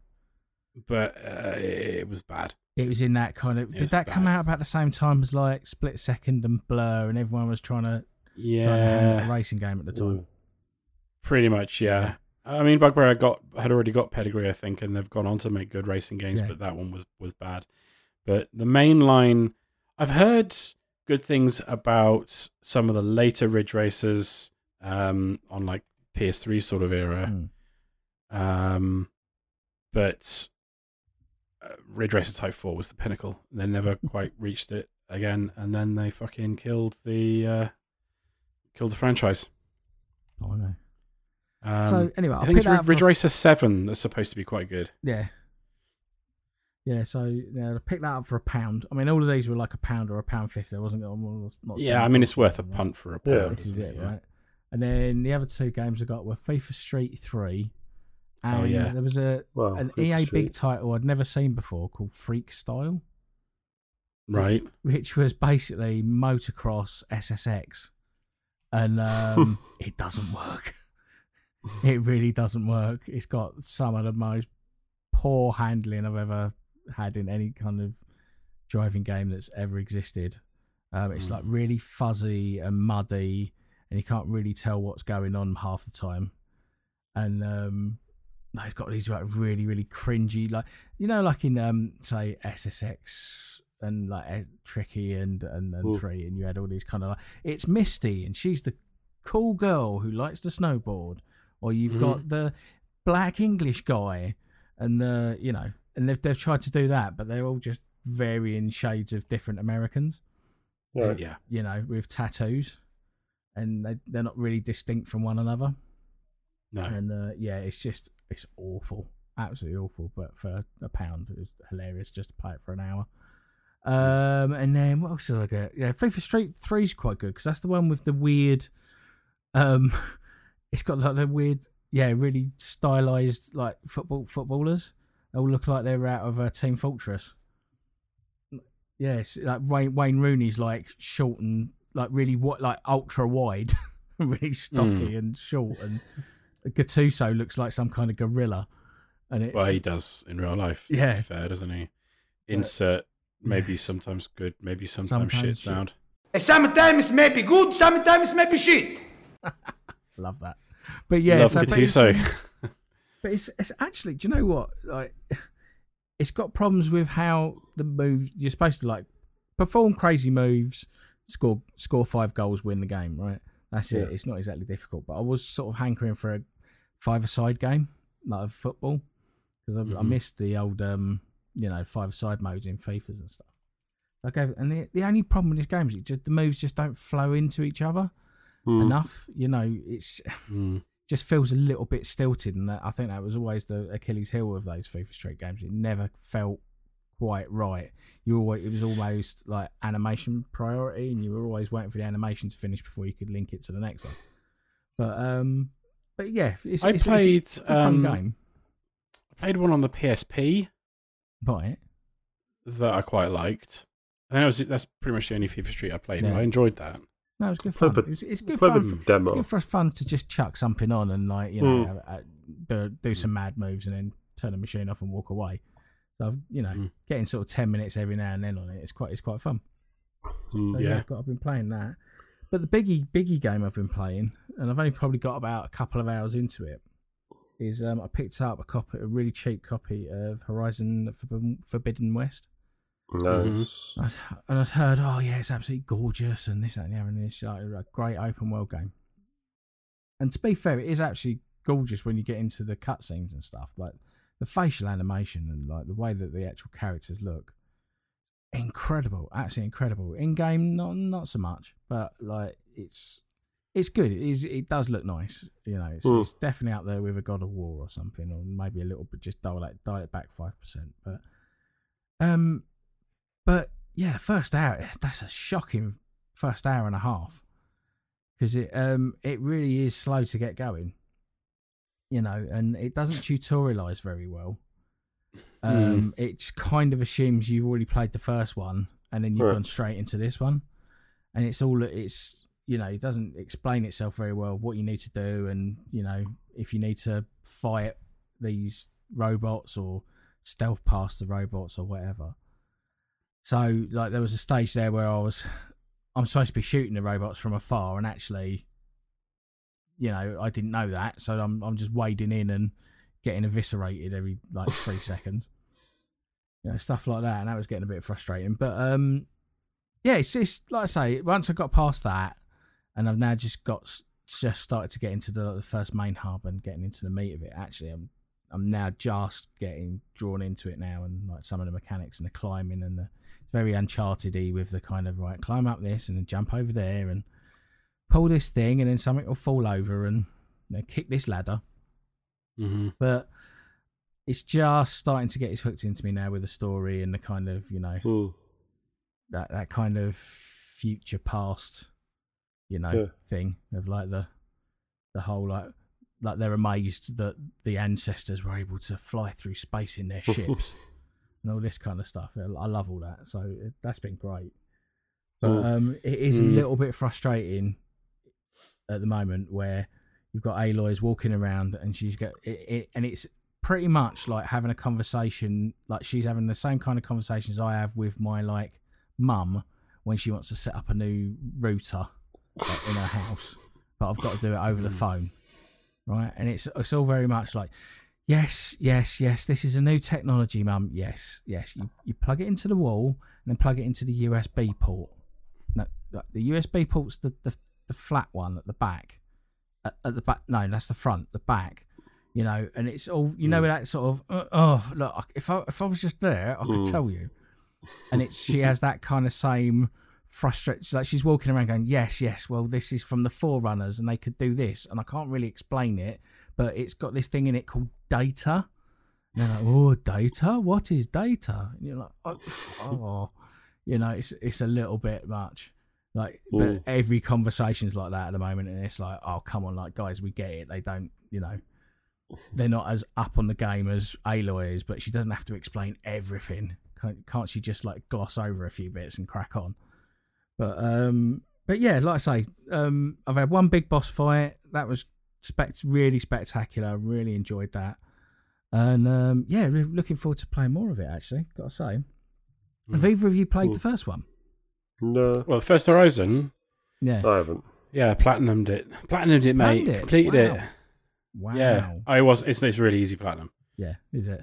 but uh, it was bad. It was in that kind of. It Did that come out about the same time as like Split Second and Blur, and everyone was trying to Yeah, trying to a racing game at the time? Mm. Pretty much, yeah. I mean, Bugbear had got had already got pedigree, I think, and they've gone on to make good racing games, Yeah. but that one was was bad. But the main line, I've heard good things about some of the later Ridge racers um, on like PS3 sort of era, Mm. um, but uh, Ridge Racer Type Four was the pinnacle. They never [LAUGHS] quite reached it again, and then they fucking killed the uh, killed the franchise. Oh, I know. Um, so anyway, I I'll think it's Ridge, Ridge for- Racer Seven that's supposed to be quite good. Yeah. Yeah, so yeah, I picked that up for a pound. I mean, all of these were like a pound or a pound fifty. I wasn't going. Well, not Yeah, I mean it's worth a right? punt for a Yeah. pound. This is it, Yeah. right? And then the other two games I got were FIFA Street Three, and Oh, yeah. there was a Wow, an Freak EA Street. big title I'd never seen before called Freekstyle, Right. which was basically motocross SSX, and um, [LAUGHS] it doesn't work. It really doesn't work. It's got some of the most poor handling I've ever had in any kind of driving game that's ever existed. Um, it's like Mm. really fuzzy and muddy, and you can't really tell what's going on half the time. And um, it's got these like really, really cringy, like you know, like in um, say SSX and like Tricky and and, and Mm. Three, and you had all these kind of like it's Misty, and she's the cool girl who likes to snowboard, or you've Mhm. got the black English guy, and the you know, and they've they've tried to do that, but they're all just varying shades of different Americans Right. Yeah. you know, with tattoos, and they they're not really distinct from one another. No. And uh, yeah, it's just it's awful, absolutely awful. But for a pound, it was hilarious just to play it for an hour. Um, and then what else did I get? Yeah, FIFA Street Three is quite good because that's the one with the weird. Um, [LAUGHS] it's got like the weird, yeah, really stylized like football footballers. They all look like they're out of uh, Team Fortress. Yes, like Wayne, Wayne Rooney's like short and like really what like ultra wide, [LAUGHS] really stocky and short, and Gattuso looks like some kind of gorilla. And it's Well, he does in real life. Yeah. Fair, doesn't he? Insert maybe Yes. sometimes good, maybe sometimes, Sometimes shit shit. sound. Sometimes maybe good, sometimes maybe shit. [LAUGHS] love that. But yeah, Love so, Gattuso. [LAUGHS] but it's it's actually. Do you know what? Like, [SIGHS] it's got problems with how the move. You're supposed to like perform crazy moves, score score five goals, win the game. Right? That's it. It's not exactly difficult. But I was sort of hankering for a five-a-side game, like of football, because I, I Mhm. missed the old, um, you know, five-a-side modes in FIFA's and stuff. Okay, and the the only problem with this game is it just the moves just don't flow into each other Mm. enough. You know, it's Mm. Just feels a little bit stilted, and that, I think that was always the Achilles heel of those FIFA Street games. It never felt quite right. You always it was almost like animation priority, and you were always waiting for the animation to finish before you could link it to the next one. But um, but yeah, it's, I it's, played it's a fun um, game, I played one on the PSP right? that I quite liked. Think that was that's pretty much the only FIFA Street I played. Yeah. I enjoyed that. No, it was good fun. it was, it's good fun. For, it's good for fun to just chuck something on and like you know Mm. uh, do, do some mad moves and then turn the machine off and walk away. So I've, you know, Mm. getting sort of ten minutes every now and then on it, it's quite it's quite fun. Mm. So, yeah, Yeah. I've, got, I've been playing that. But the biggie biggie game I've been playing, and I've only probably got about a couple of hours into it, is um, I picked up a copy, a really cheap copy of Horizon Forbidden- Forbidden West. Nice. I'd, and I'd heard, oh yeah, it's absolutely gorgeous, and this that, and the other, and it's like a great open world game. And to be fair, it is actually gorgeous when you get into the cutscenes and stuff, like the facial animation and like the way that the actual characters look. Incredible, actually incredible. In game, not not so much, but like it's it's good. It is. It does look nice. You know, it's, Mm. it's definitely out there with a God of War or something, or maybe a little bit just dial it dial it back five percent. But um, but yeah, the first hour that's a shocking first hour and a half because it um it really is slow to get going. You know, and it doesn't tutorialize very well. Um, it just kind of assumes you've already played the first one and then you've Right. gone straight into this one, and it's all it's you know it doesn't explain itself very well what you need to do and you know if you need to fight these robots or stealth past the robots or whatever. So like there was a stage there where I was I'm supposed to be shooting the robots from afar and actually you know, I didn't know that, so I'm I'm just wading in and getting eviscerated every like three [LAUGHS] seconds. You know, stuff like that, and that was getting a bit frustrating. But um yeah, it's just like I say, once I got past that and I've now just got just started to get into the, the first main hub and getting into the meat of it. Actually, I'm I'm now just getting drawn into it now, and like some of the mechanics and the climbing and the very uncharted-y with the kind of right climb up this and then jump over there and pull this thing and then something will fall over and you know, kick this ladder. hmm But it's just starting to get his hooked into me now with the story and the kind of you know Hmm. that that kind of future past, you know, Yeah. thing of like the the whole like like they're amazed that the ancestors were able to fly through space in their [LAUGHS] ships and all this kind of stuff. I love all that, so it, that's been great. But Mm. um, it is a Mm. little bit frustrating at the moment where you've got Aloy's walking around and she's got it, it, and it's pretty much like having a conversation like she's having the same kind of conversations I have with my like mum when she wants to set up a new router like, in her house, but I've got to do it over the phone, right? And it's it's all very much like. Yes, yes, yes. This is a new technology, Mum. Yes, yes. You you plug it into the wall and then plug it into the USB port. No, the USB port's the, the the flat one at the back. At, at the back, no, that's the front. The back, you know, and it's all you know. That sort of uh, oh look, if I if I was just there, I could Mm. tell you. And it's she has that kind of same frustration. Like she's walking around going, yes, yes. Well, this is from the Forerunners, and they could do this, and I can't really explain it, but it's got this thing in it called data. And they're like, oh, data? What is data? And you're like, oh, oh. you know, it's it's a little bit much. Like, but every conversation's like that at the moment, and it's like, oh, come on, like guys, we get it. They don't, you know, they're not as up on the game as Aloy is, but she doesn't have to explain everything. Can't, can't she just like gloss over a few bits and crack on? But um, but yeah, like I say, um, I've had one big boss fight that was spect- really spectacular. Really enjoyed that, and um, yeah, re- looking forward to playing more of it. Actually, got to say, have either of you played Mm. the first one? No, Well, the first Horizon, Yeah. I haven't. yeah, platinumed it. Platinumed it, mate. Platinumed it? Completed Wow. it. Wow. Yeah, I was. It's, it's really easy platinum. Yeah. Is it?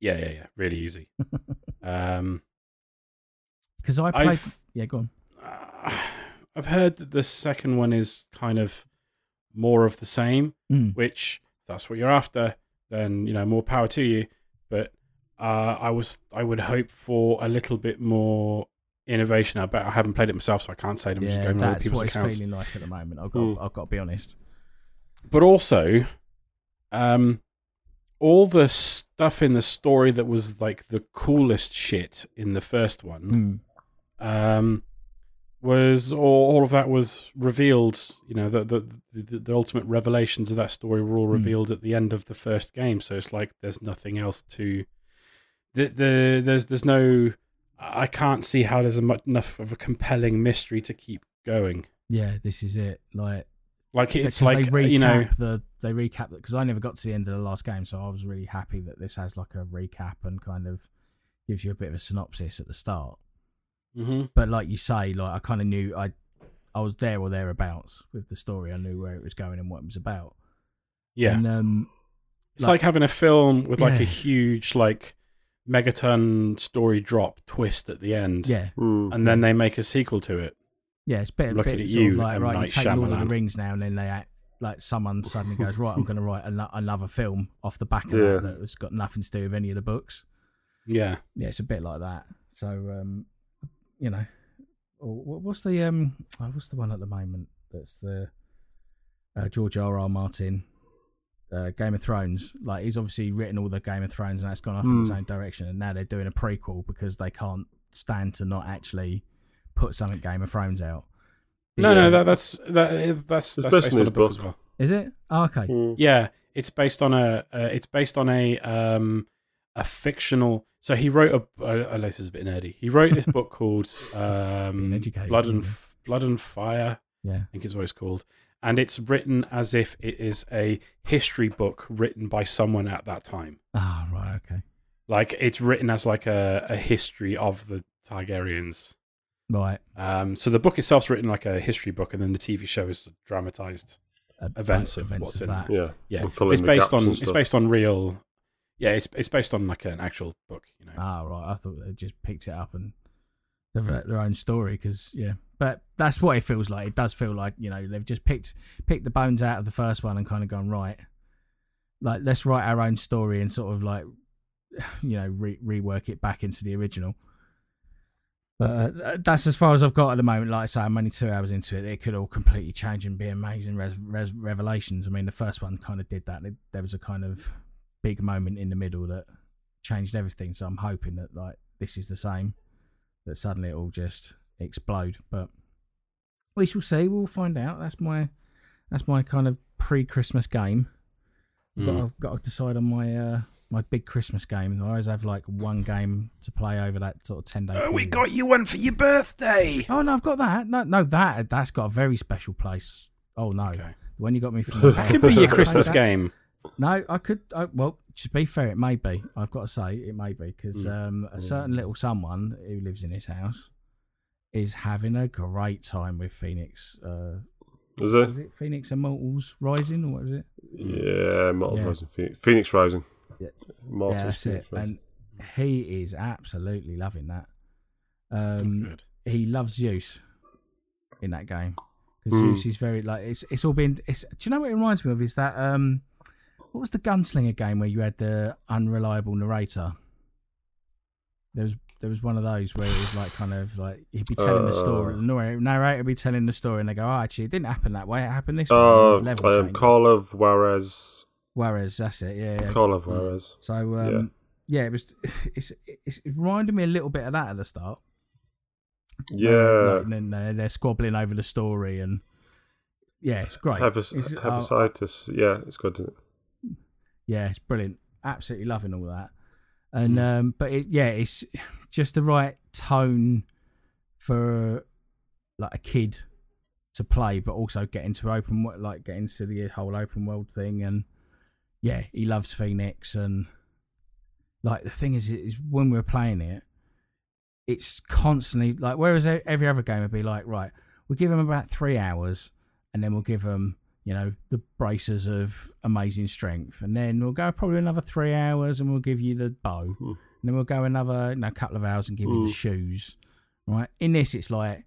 Yeah, yeah, yeah. Really easy. [LAUGHS] um, Because I played. I've Yeah, go on. uh, [SIGHS] I've heard that the second one is kind of more of the same. Mm. which if that's what you're after, then you know more power to you. But uh, I was I would hope for a little bit more innovation. I bet I haven't played it myself, so I can't say. I'm just Yeah, going that's people's what it's accounts. feeling like at the moment. I've got. Mm. I've got to be honest. But also, um, all the stuff in the story that was like the coolest shit in the first one. Mm. um, was all, all of that was revealed. You know, the, the the the ultimate revelations of that story were all Hmm. revealed at the end of the first game. So it's like there's nothing else to. The, the there's there's no. I can't see how there's a much, enough of a compelling mystery to keep going. Yeah, this is it. Like Like it's like they recap you know, the they recap because I never got to the end of the last game, so I was really happy that this has like a recap and kind of gives you a bit of a synopsis at the start. Mhm. But like you say, like I kind of knew I I was there or thereabouts with the story. I knew where it was going and what it was about. yeah, And um, It's like, having a film with like a huge like megaton story drop twist at the end. yeah, Mm. And then they make a sequel to it. yeah. It's better. Looking bit at sort of you, like M. right. You Night take Lord of the Shyamalan. Rings now, and then they act like someone suddenly goes right. I'm going to write ano- another film off the back of Yeah. that that's got nothing to do with any of the books. Yeah. Yeah, it's a bit like that. So, um, you know, what's the um, oh, what's the one at the moment? That's the uh, George R. R. Martin, uh, Game of Thrones. Like he's obviously written all the Game of Thrones, and that's gone off in its Hmm. own direction. And now they're doing a prequel because they can't stand to not actually put something Game of Thrones out. No, It's- no, that, that's that, that's It's that's based based on on his a book as well. is it? Oh, okay. Mm. Yeah, it's based on a uh, it's based on a um a fictional. So he wrote a. I Uh, uh, this is a bit nerdy. He wrote this book [LAUGHS] called um, educated, Blood and yeah. Blood and Fire. Yeah. I think is what it's called, and it's written as if it is a history book written by someone at that time. Ah, right. Okay. Like it's written as like a, a history of the Targaryens. Right. Um, so the book itself's written like a history book, and then the TV show is dramatized. Uh, Events like, of what's in that. Yeah. Yeah, And fill in it's based on it's based on real. Yeah, it's it's based on like an actual book. You know. Ah, right. I thought they just picked it up and they've wrote their own story because yeah. But that's what it feels like. It does feel like you know they've just picked picked the bones out of the first one and kind of gone right. Like let's write our own story and sort of like [SIGHS] you know re- rework it back into the original. But uh, that's as far as I've got at the moment. Like I say, I'm only two hours into it. It could all completely change and be amazing res- res- revelations. I mean, the first one kind of did that. There- There was a kind of big moment in the middle that changed everything. So I'm hoping that like this is the same. That suddenly it will just explode. But we shall see. We'll find out. That's my that's my kind of pre-Christmas game. I've, got, Mm. I've got to decide on my uh, my big Christmas game. I always have like one game to play over that sort of ten day. Oh, we got you one for your birthday. Oh no, I've got that. No, no, that that's got a very special place. Oh no, Okay. when you got me from [LAUGHS] That could be your Christmas game. No, I could. I, well, to be fair, it may be. I've got to say, it may be because Mm. um, a certain little someone who lives in this house is having a great time with Fenyx. Uh, Is it? was it Fenyx Immortals Rising or what was it? Yeah, Mortal Yeah. Rising. Fenyx, Fenyx Rising. Yeah. Yeah, that's it. Fenyx Rising. And he is absolutely loving that. Um, Good. he loves Zeus in that game because Hmm. Zeus is very like it's it's all been. It's, do you know what it reminds me of? Is that um, what was the gunslinger game where you had the unreliable narrator? There was there was one of those where it was like kind of like he'd be telling the story, Uh. the narrator would be telling the story, and they go, "Oh, actually, it didn't happen that way. It happened this way." Oh, the level um. Call of Juarez. Whereas that's it, yeah. yeah. Call of Juarez. So um, yeah. it was. [LAUGHS] It's, it's it reminded me a little bit of that at the start. Yeah. And then they're, they're squabbling over the story, and yeah, it's great. Hephac- It's- uh, hepatitis. yeah, it's good. Isn't it? Yeah, it's brilliant. Absolutely loving all that. And um, but it, yeah, it's just the right tone for like a kid to play, but also get into open like get into the whole open world thing. And yeah, he loves Fenyx. And like the thing is, is when we're playing it, it's constantly like whereas every other game would be like, right, we'll give him about three hours, and then we'll give him you know, the braces of amazing strength. And then we'll go probably another three hours and we'll give you the bow. Hmm. And then we'll go another you know, couple of hours and give you the Mm. shoes. Right? In this, it's like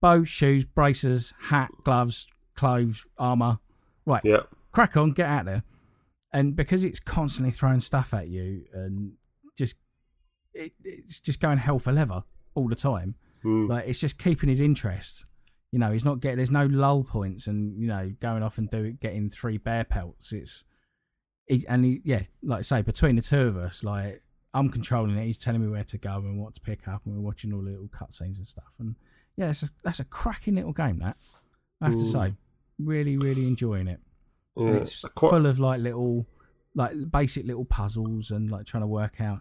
bow, shoes, braces, hat, gloves, clothes, armour. Right. Yeah. Crack on, get out there. And because it's constantly throwing stuff at you and just, it, it's just going hell for leather all the time Mm. like it's just keeping his interest. You know, he's not getting there's no lull points, and you know, going off and do getting three bear pelts. It's he, and he, yeah, like I say, between the two of us, like I'm controlling it. He's telling me where to go and what to pick up, and we're watching all the little cutscenes and stuff. And yeah, it's a, that's a cracking little game. That I have to Mm. say, really, really enjoying it. Yeah. it's Quite- full of like little, like basic little puzzles and like trying to work out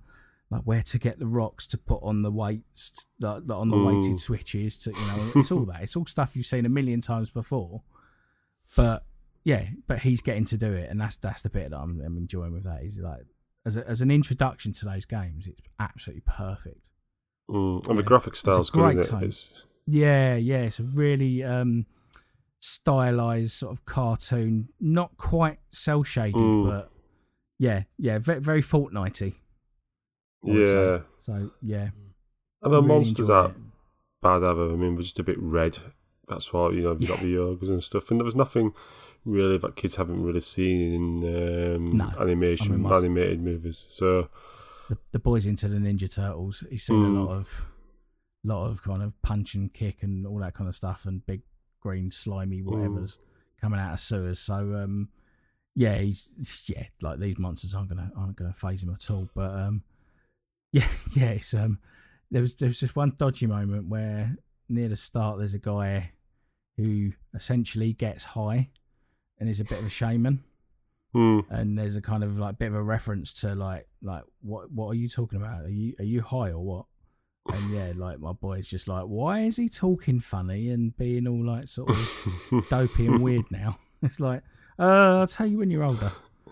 like where to get the rocks to put on the weights, like, like on the Mm. weighted switches. To you know, [LAUGHS] it's all that. It's all stuff you've seen a million times before. But yeah, but he's getting to do it, and that's that's the bit that I'm, I'm enjoying with that is like as a, as an introduction to those games, it's absolutely perfect. Mm. And the graphic style's good, great isn't time. it? It's, Yeah, yeah, it's a really um, stylized sort of cartoon, not quite cell shaded, Mm. but yeah, yeah, very, very Fortnitey. I would say. Yeah. So yeah, I know really monsters enjoyed aren't it. bad ever. I mean, they're just a bit red. That's why you know you've got the ogres and stuff. And there was nothing really that kids haven't really seen in um, No. animation, I mean, animated movies. So the, the boys into the Ninja Turtles. He's seen Mm. a lot of, lot of kind of punch and kick and all that kind of stuff, and big green slimy whatever's coming out of sewers. So um, yeah, he's yeah, like these monsters aren't gonna aren't gonna phase him at all. But um, yeah, [LAUGHS] yeah, it's um, there was there was just one dodgy moment where near the start there's a guy who essentially gets high and is a bit of a shaman hmm. and there's a kind of like bit of a reference to like like what what are you talking about? Are you are you high or what? And yeah, like my boy's just like, why is he talking funny and being all like sort of [LAUGHS] dopey and weird now? [LAUGHS] It's like, uh, I'll tell you when you're older.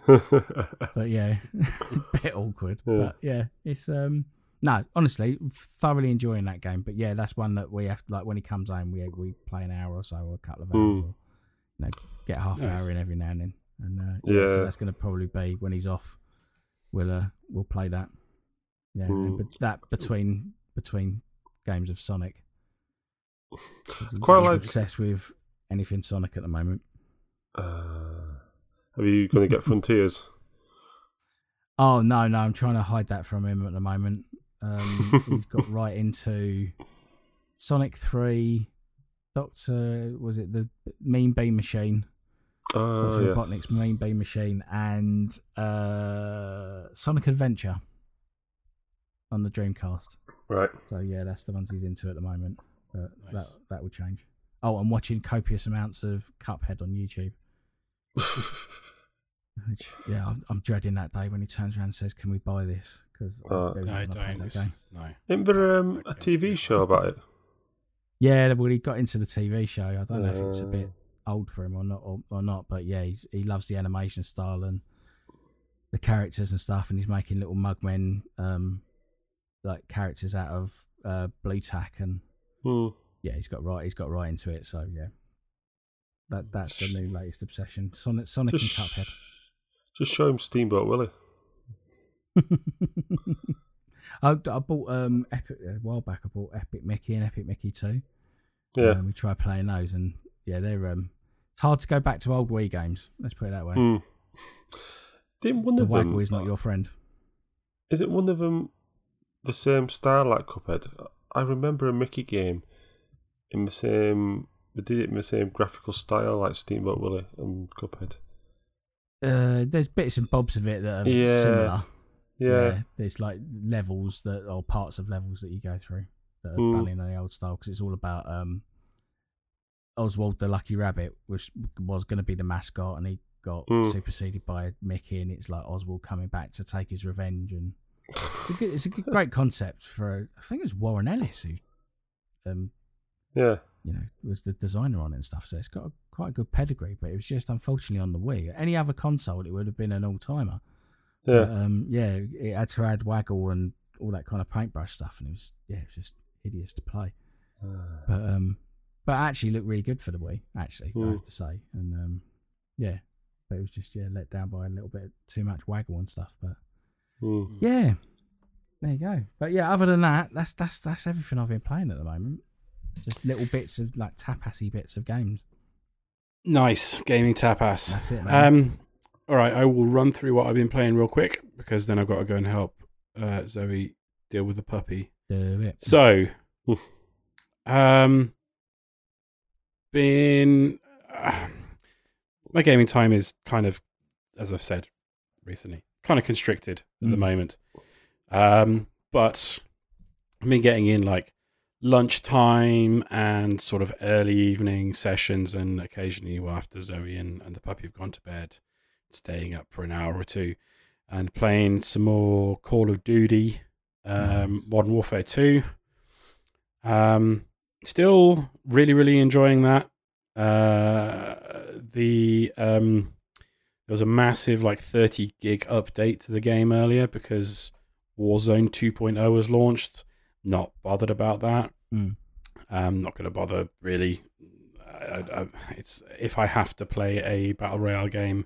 [LAUGHS] But yeah, [LAUGHS] a bit awkward. Yeah. But yeah, it's um no, honestly, thoroughly enjoying that game. But yeah, that's one that we have like when he comes home, we we play an hour or so or a couple of hours, Mm. or you know, get half Nice. hour in every now and then. And uh, yeah, so that's going to probably be when he's off. We'll uh, we'll play that. Yeah, Mm. but that between between games of Sonic. [SIGHS] Quite like- obsessed with anything Sonic at the moment. Uh, are you going to get Frontiers? Oh no, no, I'm trying to hide that from him at the moment. Um, [LAUGHS] he's got right into Sonic Three, Doctor. Was it the Mean Bean Machine? Oh, Dr. yes. Robotnik's Mean Bean Machine and uh, Sonic Adventure on the Dreamcast. Right. So yeah, that's the ones he's into at the moment. But Nice. that that will change. Oh, I'm watching copious amounts of Cuphead on YouTube. Which, [LAUGHS] yeah, I'm, I'm dreading that day when he turns around and says, "Can we buy this?" Because Uh, No, don't. No. Isn't there um, a TV show about it? Yeah, well, he got into the TV show. I don't know if it's a Uh. bit old for him or not, or, or not. But yeah, he's, he loves the animation style and the characters and stuff, and he's making little mugmen, um, like characters out of uh, Blu Tack, and Hmm. yeah, he's got right, he's got right into it. So yeah, that that's the new latest obsession: Sonic, Sonic and Just, Cuphead. just show him Steamboat Willie. [LAUGHS] I, I bought um Epic a while back. I bought Epic Mickey and Epic Mickey Two. Yeah. Um, we tried playing those, and yeah, they're um. It's hard to go back to old Wii games. Let's put it that way. Hmm. Didn't one The of them? Is not your friend. Is it one of them the same style like Cuphead? I remember a Mickey game in the same. They did it in the same graphical style like Steamboat Willie and Cuphead. Uh, there's bits and bobs of it that are Yeah. similar. Yeah. there's like levels that or parts of levels that you go through that are Mm. banging on the old style because it's all about um Oswald the Lucky Rabbit, which was going to be the mascot, and he got Mm. superseded by Mickey, and it's like Oswald coming back to take his revenge, and [LAUGHS] it's a good, it's a good, great concept for I think it was Warren Ellis who, um, Yeah. You know, was the designer on it and stuff. So it's got a, quite a good pedigree, but it was just unfortunately on the Wii. Any other console, it would have been an all timer. Yeah. But, um, yeah, it had to add waggle and all that kind of paintbrush stuff, and it was yeah, it was just hideous to play. [SIGHS] But um, but actually looked really good for the Wii. Actually, I Mm. have to say, and um, yeah, but it was just yeah let down by a little bit too much waggle and stuff. But Hmm. yeah, there you go. But yeah, other than that, that's that's that's everything I've been playing at the moment. Just little bits of like tapasy bits of games. Nice gaming tapas. That's it, man. Um, all right, I will run through what I've been playing real quick because then I've got to go and help uh, Zoe deal with the puppy. Do it. So, um, been uh, my gaming time is kind of, as I've said recently, kind of constricted at the Mm. moment. Um, but I've been getting in like lunchtime and sort of early evening sessions, and occasionally, after Zoe and, and the puppy have gone to bed, staying up for an hour or two and playing some more Call of Duty, um, Modern Warfare 2. Um, still really, really enjoying that. Uh, the um, there was a massive like 30 gig update to the game earlier because Warzone 2.0 was launched. Not bothered about that. Mm. I'm not going to bother really. I, I, it's if I have to play a battle royale game,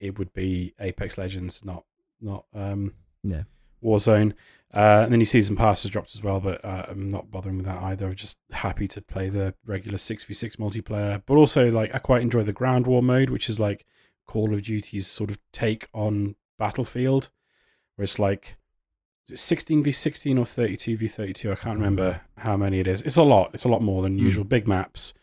it would be Apex Legends, not not um, Yeah. Warzone. Uh, and then your season pass has dropped as well, but uh, I'm not bothering with that either. I'm just happy to play the regular 6v6 multiplayer. But also, like, I quite enjoy the ground war mode, which is like Call of Duty's sort of take on Battlefield, where it's like is 16v16 or 32v32. I can't remember how many it is. It's a lot. It's a lot more than Mm. usual. Big maps,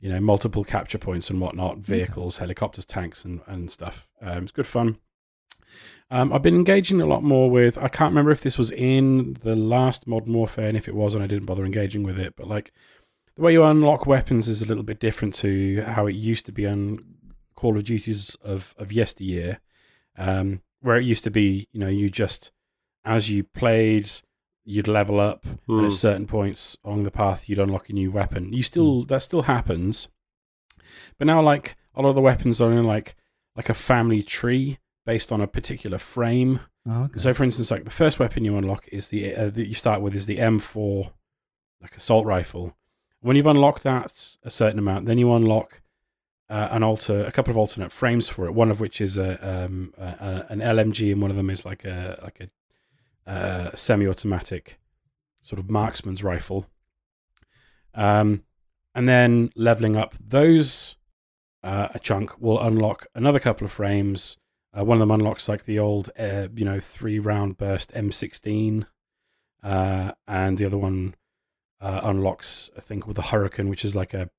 you know, multiple capture points and whatnot, vehicles, helicopters, tanks, and, and stuff. Um, it's good fun. Um, I've been engaging a lot more with. I can't remember if this was in the last Modern Warfare, and if it was, and I didn't bother engaging with it. But like the way you unlock weapons is a little bit different to how it used to be on Call of Duties of of yesteryear, um, where it used to be, you know, you just as you played, you'd level up, and Hmm. at certain points along the path, you'd unlock a new weapon. You still that still happens, but now like a lot of the weapons are in like like a family tree based on a particular frame. Oh, okay. So, for instance, like the first weapon you unlock is the uh, that you start with is the M4, like assault rifle. When you've unlocked that a certain amount, then you unlock uh, an alter, a couple of alternate frames for it. One of which is a, um, a, a an LMG, and one of them is like a like a uh, semi-automatic sort of marksman's rifle. Um, and then leveling up those uh, a chunk will unlock another couple of frames. Uh, one of them unlocks like the old, uh, you know, three round burst M16, uh, and the other one uh, unlocks, I think, with the Hurricane, which is like a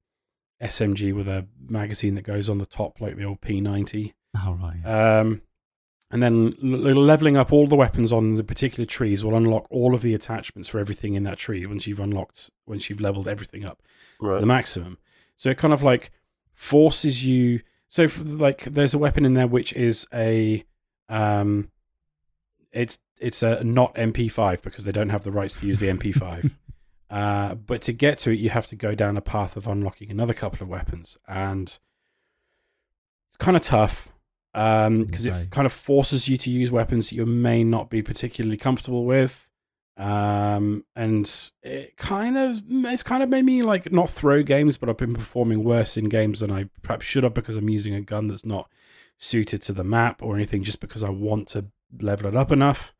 SMG with a magazine that goes on the top, like the old P90. All right. yeah. Um, and then leveling up all the weapons on the particular trees will unlock all of the attachments for everything in that tree once you've unlocked, once you've leveled everything up to Right. the maximum. So it kind of like forces you. So like, there's a weapon in there which is a, um, it's it's a not MP5 because they don't have the rights to use the MP5. [LAUGHS] uh, but to get to it, you have to go down a path of unlocking another couple of weapons, and it's kind of tough because Okay. it kind of forces you to use weapons that you may not be particularly comfortable with. Um and it kind of it's kind of made me like not throw games but i've been performing worse in games than i perhaps should have because i'm using a gun that's not suited to the map or anything just because i want to level it up enough.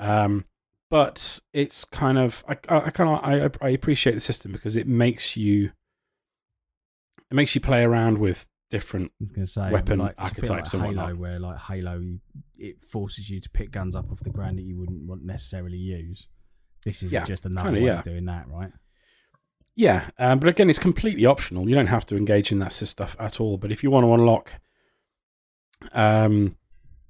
Um but it's kind of i i, I kind of I, I appreciate the system because it makes you it makes you play around with different I was going to say weapon like, archetypes like and Halo, whatnot. where like Halo, it forces you to pick guns up off the ground that you wouldn't want necessarily use. This is Yeah, just another kinda, way yeah. of doing that, right? Yeah, um, but again, it's completely optional. You don't have to engage in that stuff at all. But if you want to unlock um,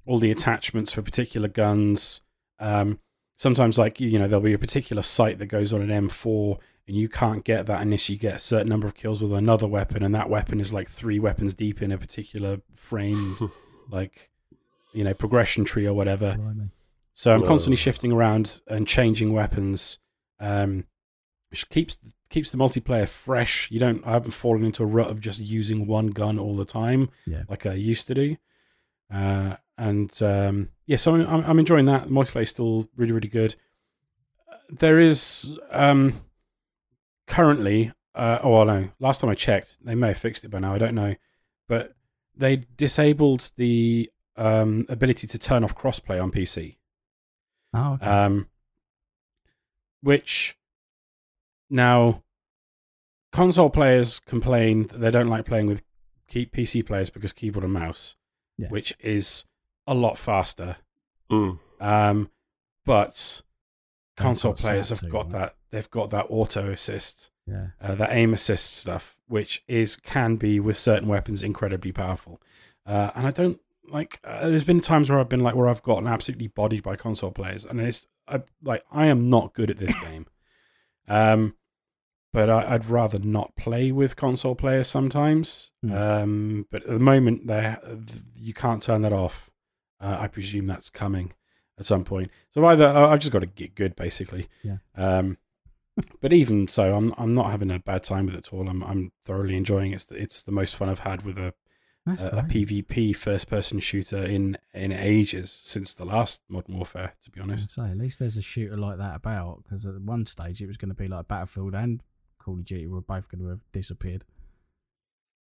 all the attachments for particular guns, um, sometimes like you know there'll be a particular sight that goes on an M4, and you can't get that unless you get a certain number of kills with another weapon, and that weapon is like three weapons deep in a particular frame, [LAUGHS] like you know progression tree or whatever. So I'm constantly shifting around and changing weapons, um, which keeps keeps the multiplayer fresh. You don't. I haven't fallen into a rut of just using one gun all the time, Yeah. like I used to do. Uh, and um, yeah, so I'm, I'm enjoying that. The multiplayer is still really really good. There is um, currently. Uh, oh, well, no. Last time I checked, they may have fixed it by now. I don't know, but they disabled the um, ability to turn off crossplay on PC Oh, okay. um, which now console players complain that they don't like playing with key- PC players because keyboard and mouse, Yeah. which is a lot faster. Mm. Um, but Console players have too, got right? that. They've got that auto assist, yeah. uh, that aim assist stuff, which is can be with certain weapons incredibly powerful. Uh, and I don't like. Uh, there's been times where I've been like where I've gotten absolutely bodied by console players, and it's I, like I am not good at this [LAUGHS] game. Um, but I, I'd rather not play with console players sometimes. Hmm. Um, but at the moment, there you can't turn that off. Uh, I presume that's coming at some point. So either I- I've just got to get good, basically. Yeah. Um, [LAUGHS] but even so, I'm I'm not having a bad time with it at all. I'm I'm thoroughly enjoying it. It's the, it's the most fun I've had with a That's a, a. PvP first person shooter in in ages since the last Modern Warfare. To be honest, say, at least there's a shooter like that about because at one stage it was going to be like Battlefield and Call of Duty were both going to have disappeared.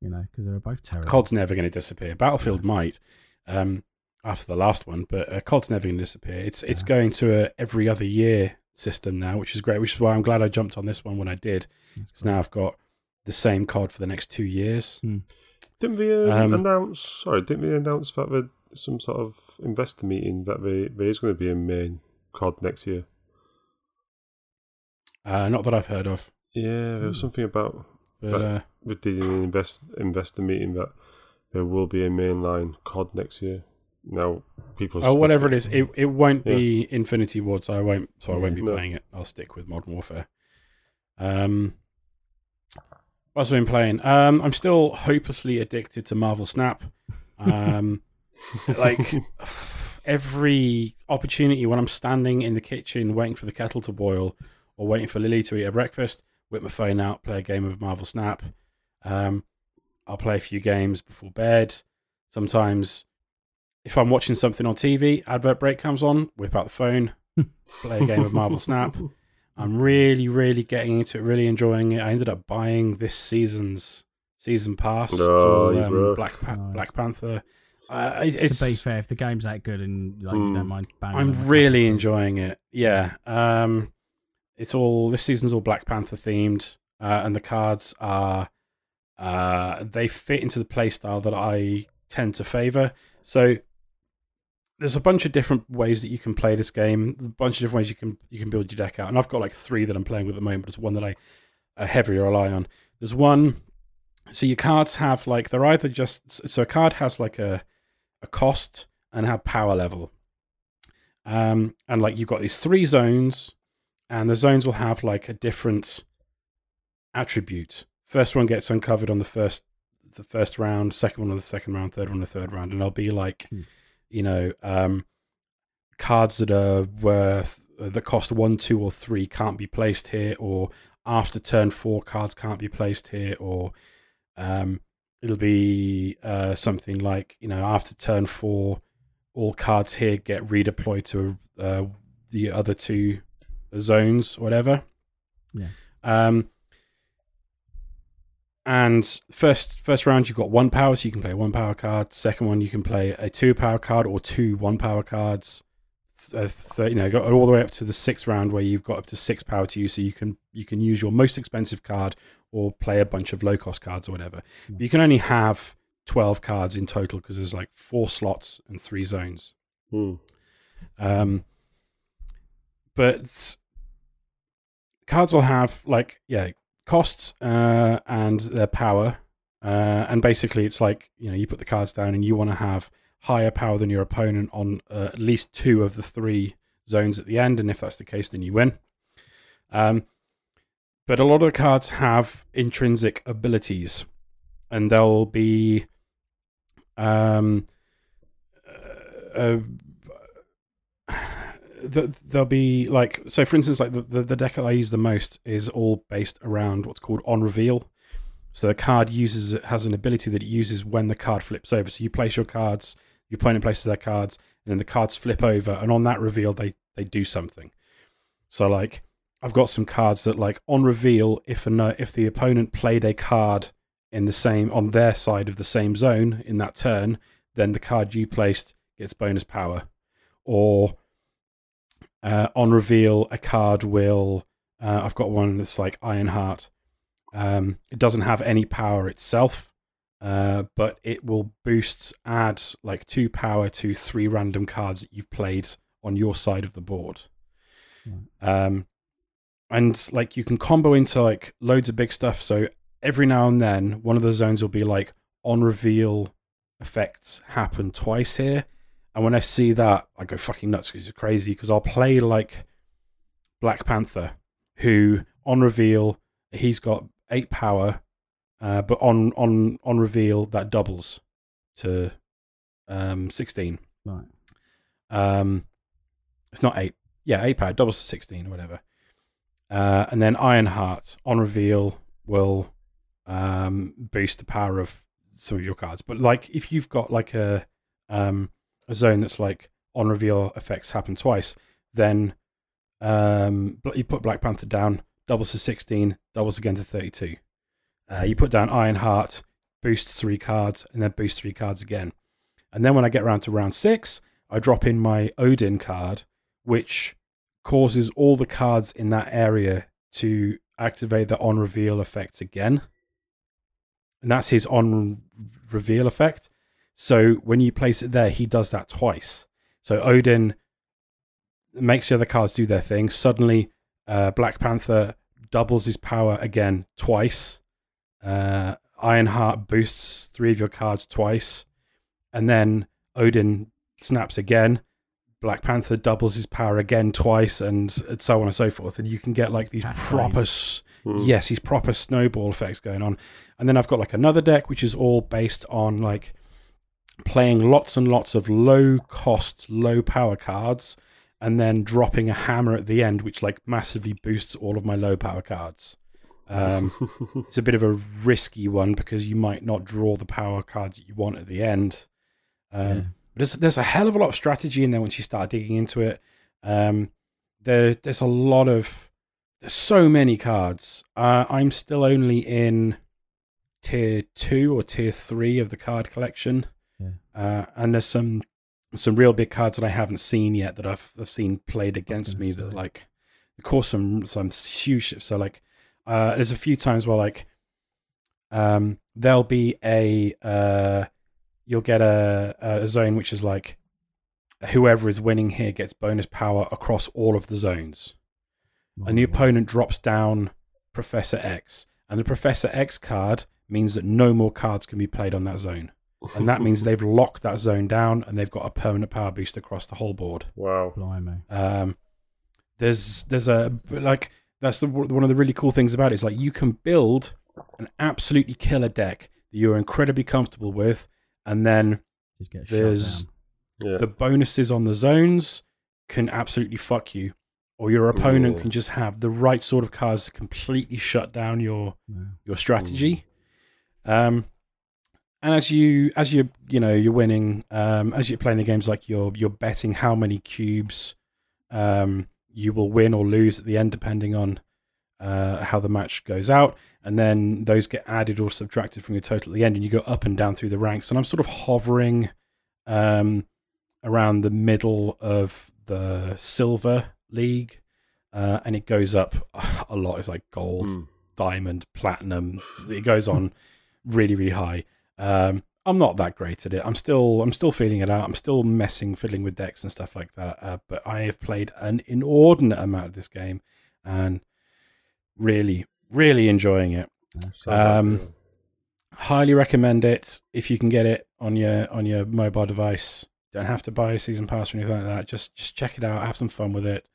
You know, because they were both terrible. COD's never going to disappear. Battlefield might. Um, after the last one, but uh, COD's never going to disappear. It's it's going to a every other year system now, which is great. Which is why I'm glad I jumped on this one when I did, because now I've got the same COD for the next two years. Didn't they um, Um, announce? Sorry, didn't they announce that there's some sort of investor meeting that there, there is going to be a main COD next year? Uh, not that I've heard of, Yeah, there was something about but But- uh, with the invest investor meeting that there will be a mainline COD next year. Now, people. oh whatever it is, it it won't Yeah. be Infinity Ward, so I won't so I won't be No. playing it. I'll stick with Modern Warfare. Um, what's been playing? Um, I'm still hopelessly addicted to Marvel Snap. Um, [LAUGHS] like every opportunity when I'm standing in the kitchen waiting for the kettle to boil or waiting for Lily to eat her breakfast, whip my phone out, play a game of Marvel Snap. Um, I'll play a few games before bed. Sometimes, if I'm watching something on TV, advert break comes on, whip out the phone, [LAUGHS] play a game of Marvel Snap. I'm really, really getting into it, really enjoying it. I ended up buying this season's season pass. It's Oh, all, um. Black pa- Nice. Black Panther. Uh, it- it's, to be fair, if the game's that good and like you Mm. don't mind, banging I'm really top, enjoying it. Yeah. Um, it's all this season's all Black Panther themed, uh, and the cards are uh, they fit into the playstyle that I tend to favor. So there's a bunch of different ways that you can play this game. A bunch of different ways you can you can build your deck out, and I've got like three that I'm playing with at the moment. It's one that I uh, heavily rely on. There's one. So your cards have like they're either just so a card has like a a cost and have power level. Um, and like you've got these three zones, and the zones will have like a different attribute. First one gets uncovered on the first the first round, second one on the second round, third one on the third round, and they'll be like, Hmm. You know, um, cards that are worth uh, that cost one, two, or three can't be placed here, or after turn four cards can't be placed here, or um, it'll be uh, something like you know after turn four, all cards here get redeployed to uh, the other two zones, whatever. Yeah. Um, and first first round you've got one power, so you can play one power card. Second one you can play a two power card or two one power cards. Th- Uh, th- you know, go all the way up to the sixth round where you've got up to six power to use, so you can you can use your most expensive card or play a bunch of low cost cards or whatever. But you can only have twelve cards in total because there's like four slots and three zones. Hmm. Um, but cards will have like yeah costs uh, and their power, uh, and basically it's like you know you put the cards down and you want to have higher power than your opponent on uh, at least two of the three zones at the end, and if that's the case, then you win. Um, but a lot of the cards have intrinsic abilities, and they'll be um, uh, uh, th- there'll be like so for instance like the, the, the deck that i use the most is all based around what's called on reveal. So the card uses has an ability that it uses when the card flips over. So you place your cards your opponent places their cards and then the cards flip over and on that reveal they they do something. So like i've got some cards that like on reveal if a if the opponent played a card in the same on their side of the same zone in that turn then the card you placed gets bonus power. Or uh, on reveal, a card will. Uh, I've got one that's like Ironheart. Um, it doesn't have any power itself, uh, but it will boost, add like two power to three random cards that you've played on your side of the board. Um, and like you can combo into like loads of big stuff. So every now and then, one of the zones will be like on reveal effects happen twice here. And when I see that, I go fucking nuts because it's crazy. Because I'll play like Black Panther, who on reveal he's got eight power, uh, but on on on reveal that doubles to um, sixteen. Right. Um, it's not eight. Yeah, eight power doubles to sixteen or whatever. Uh, and then Ironheart on reveal will um, boost the power of some of your cards. But like if you've got like a um, a zone that's like on reveal effects happen twice, then um, you put Black Panther down, doubles to sixteen, doubles again to thirty-two. Uh, you put down Ironheart, boosts three cards, and then boost three cards again. And then when I get around to round six, I drop in my Odin card, which causes all the cards in that area to activate the on reveal effects again. And that's his on reveal effect. So when you place it there, he does that twice. So Odin makes the other cards do their thing. Suddenly, uh, Black Panther doubles his power again twice. Uh, Ironheart boosts three of your cards twice. And then Odin snaps again. Black Panther doubles his power again twice, and so on and so forth. And you can get like these Cascades. proper, s- Hmm. yes, these proper snowball effects going on. And then I've got like another deck which is all based on like playing lots and lots of low cost, low power cards, and then dropping a hammer at the end, which like massively boosts all of my low power cards. Um, [LAUGHS] it's a bit of a risky one because you might not draw the power cards that you want at the end. Um, Yeah. But there's there's a hell of a lot of strategy in there once you start digging into it. Um, there there's a lot of there's so many cards. Uh, I'm still only in tier two or tier three of the card collection, Yeah. uh, and there's some some real big cards that I haven't seen yet that I've I've seen played against me that like cause some some huge shifts. So like uh, there's a few times where like um, there'll be a uh, you'll get a, a zone which is like whoever is winning here gets bonus power across all of the zones and the opponent drops down Professor X, and the Professor X card means that no more cards can be played on that zone, and that means they've locked that zone down and they've got a permanent power boost across the whole board. wow. Blimey. Um, there's there's a like that's the one of the really cool things about it is like you can build an absolutely killer deck that you're incredibly comfortable with, and then get There's- shut Yeah. the bonuses on the zones can absolutely fuck you, or your opponent Ooh. can just have the right sort of cards to completely shut down your down. your strategy. Um, and as you as you you know you're winning, um, as you're playing the games, like you're you're betting how many cubes um, you will win or lose at the end, depending on uh, how the match goes out. And then those get added or subtracted from your total at the end, and you go up and down through the ranks. And I'm sort of hovering um, around the middle of the silver league, uh, and it goes up a lot. It's like gold, Hmm. diamond, platinum. It goes on really, really high. Um, I'm not that great at it. I'm still, I'm still feeling it out. I'm still messing, fiddling with decks and stuff like that. Uh, but I have played an inordinate amount of this game, and really, really enjoying it. Um. Highly recommend it if you can get it on your on your mobile device. Don't have to buy a season pass or anything like that. Just just check it out. Have some fun with it.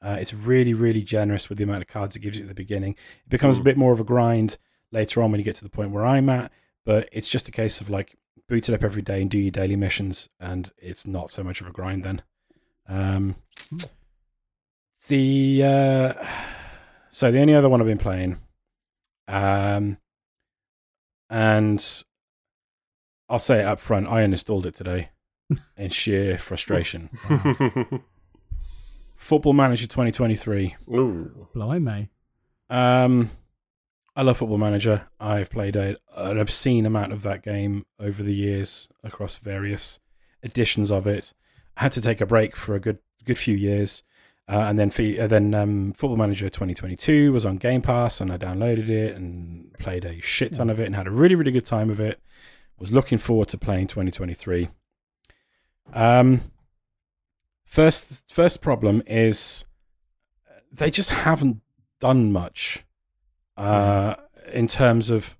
Uh, it's really really generous with the amount of cards it gives you at the beginning. It becomes a Mm. bit more of a grind later on when you get to the point where I'm at. But it's just a case of like boot it up every day and do your daily missions, and it's not so much of a grind then. Um, the uh, so the only other one I've been playing, um, and I'll say it up front, I uninstalled it today [LAUGHS] in sheer frustration. [LAUGHS] Football Manager 2023. Ooh. Blimey. Um, I love Football Manager. I've played a, an obscene amount of that game over the years across various editions of it. I had to take a break for a good good few years, uh, and then uh, then um, Football Manager 2022 was on Game Pass, and I downloaded it and played a shit ton of it and had a really really good time of it. Was looking forward to playing 2023. Um, first first problem is they just haven't done much uh, in terms of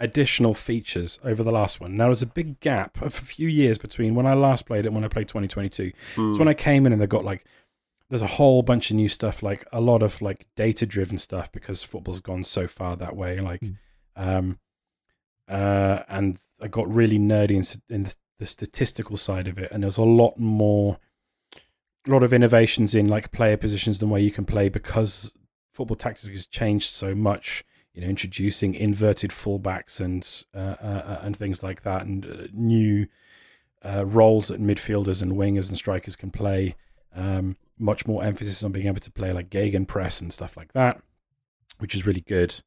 additional features over the last one. Now, there's a big gap of a few years between when I last played it and when I played 2022. Hmm. So when I came in and they got like, there's a whole bunch of new stuff, like a lot of like data driven stuff because football's gone so far that way. Like, Mm. um, uh, and I got really nerdy in, in the, the statistical side of it, and there's a lot more, a lot of innovations in like player positions than where you can play because football tactics has changed so much. You know, introducing inverted fullbacks and uh, uh, and things like that, and uh, new uh, roles that midfielders and wingers and strikers can play. Um, much more emphasis on being able to play like gegenpress and stuff like that, which is really good.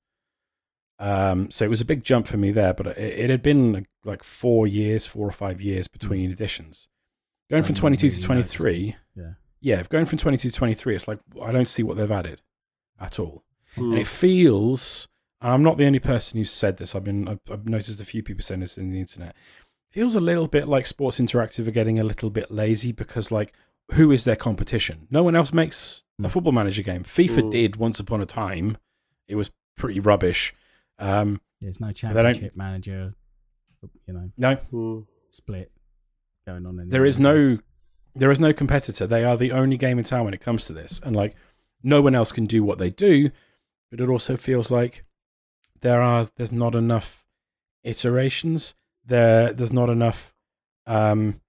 Um, so it was a big jump for me there, but it, it had been like four years, four or five years between editions. Going from 22 to really noticed. 23, Yeah. yeah, going from 22 to 23, it's like I don't see what they've added at all. Hmm. And it feels, and I'm not the only person who's said this, I've been, I've, I've noticed a few people saying this in the internet. Feels a little bit like Sports Interactive are getting a little bit lazy because, like, who is their competition? No one else makes a Mm. football manager game. FIFA Mm. did once upon a time. It was pretty rubbish. Um, There's no championship manager, you know, no, Hmm. split going on. In there is no there is no competitor they are the only game in town when it comes to this and like no one else can do what they do but it also feels like there are there's not enough iterations there there's not enough um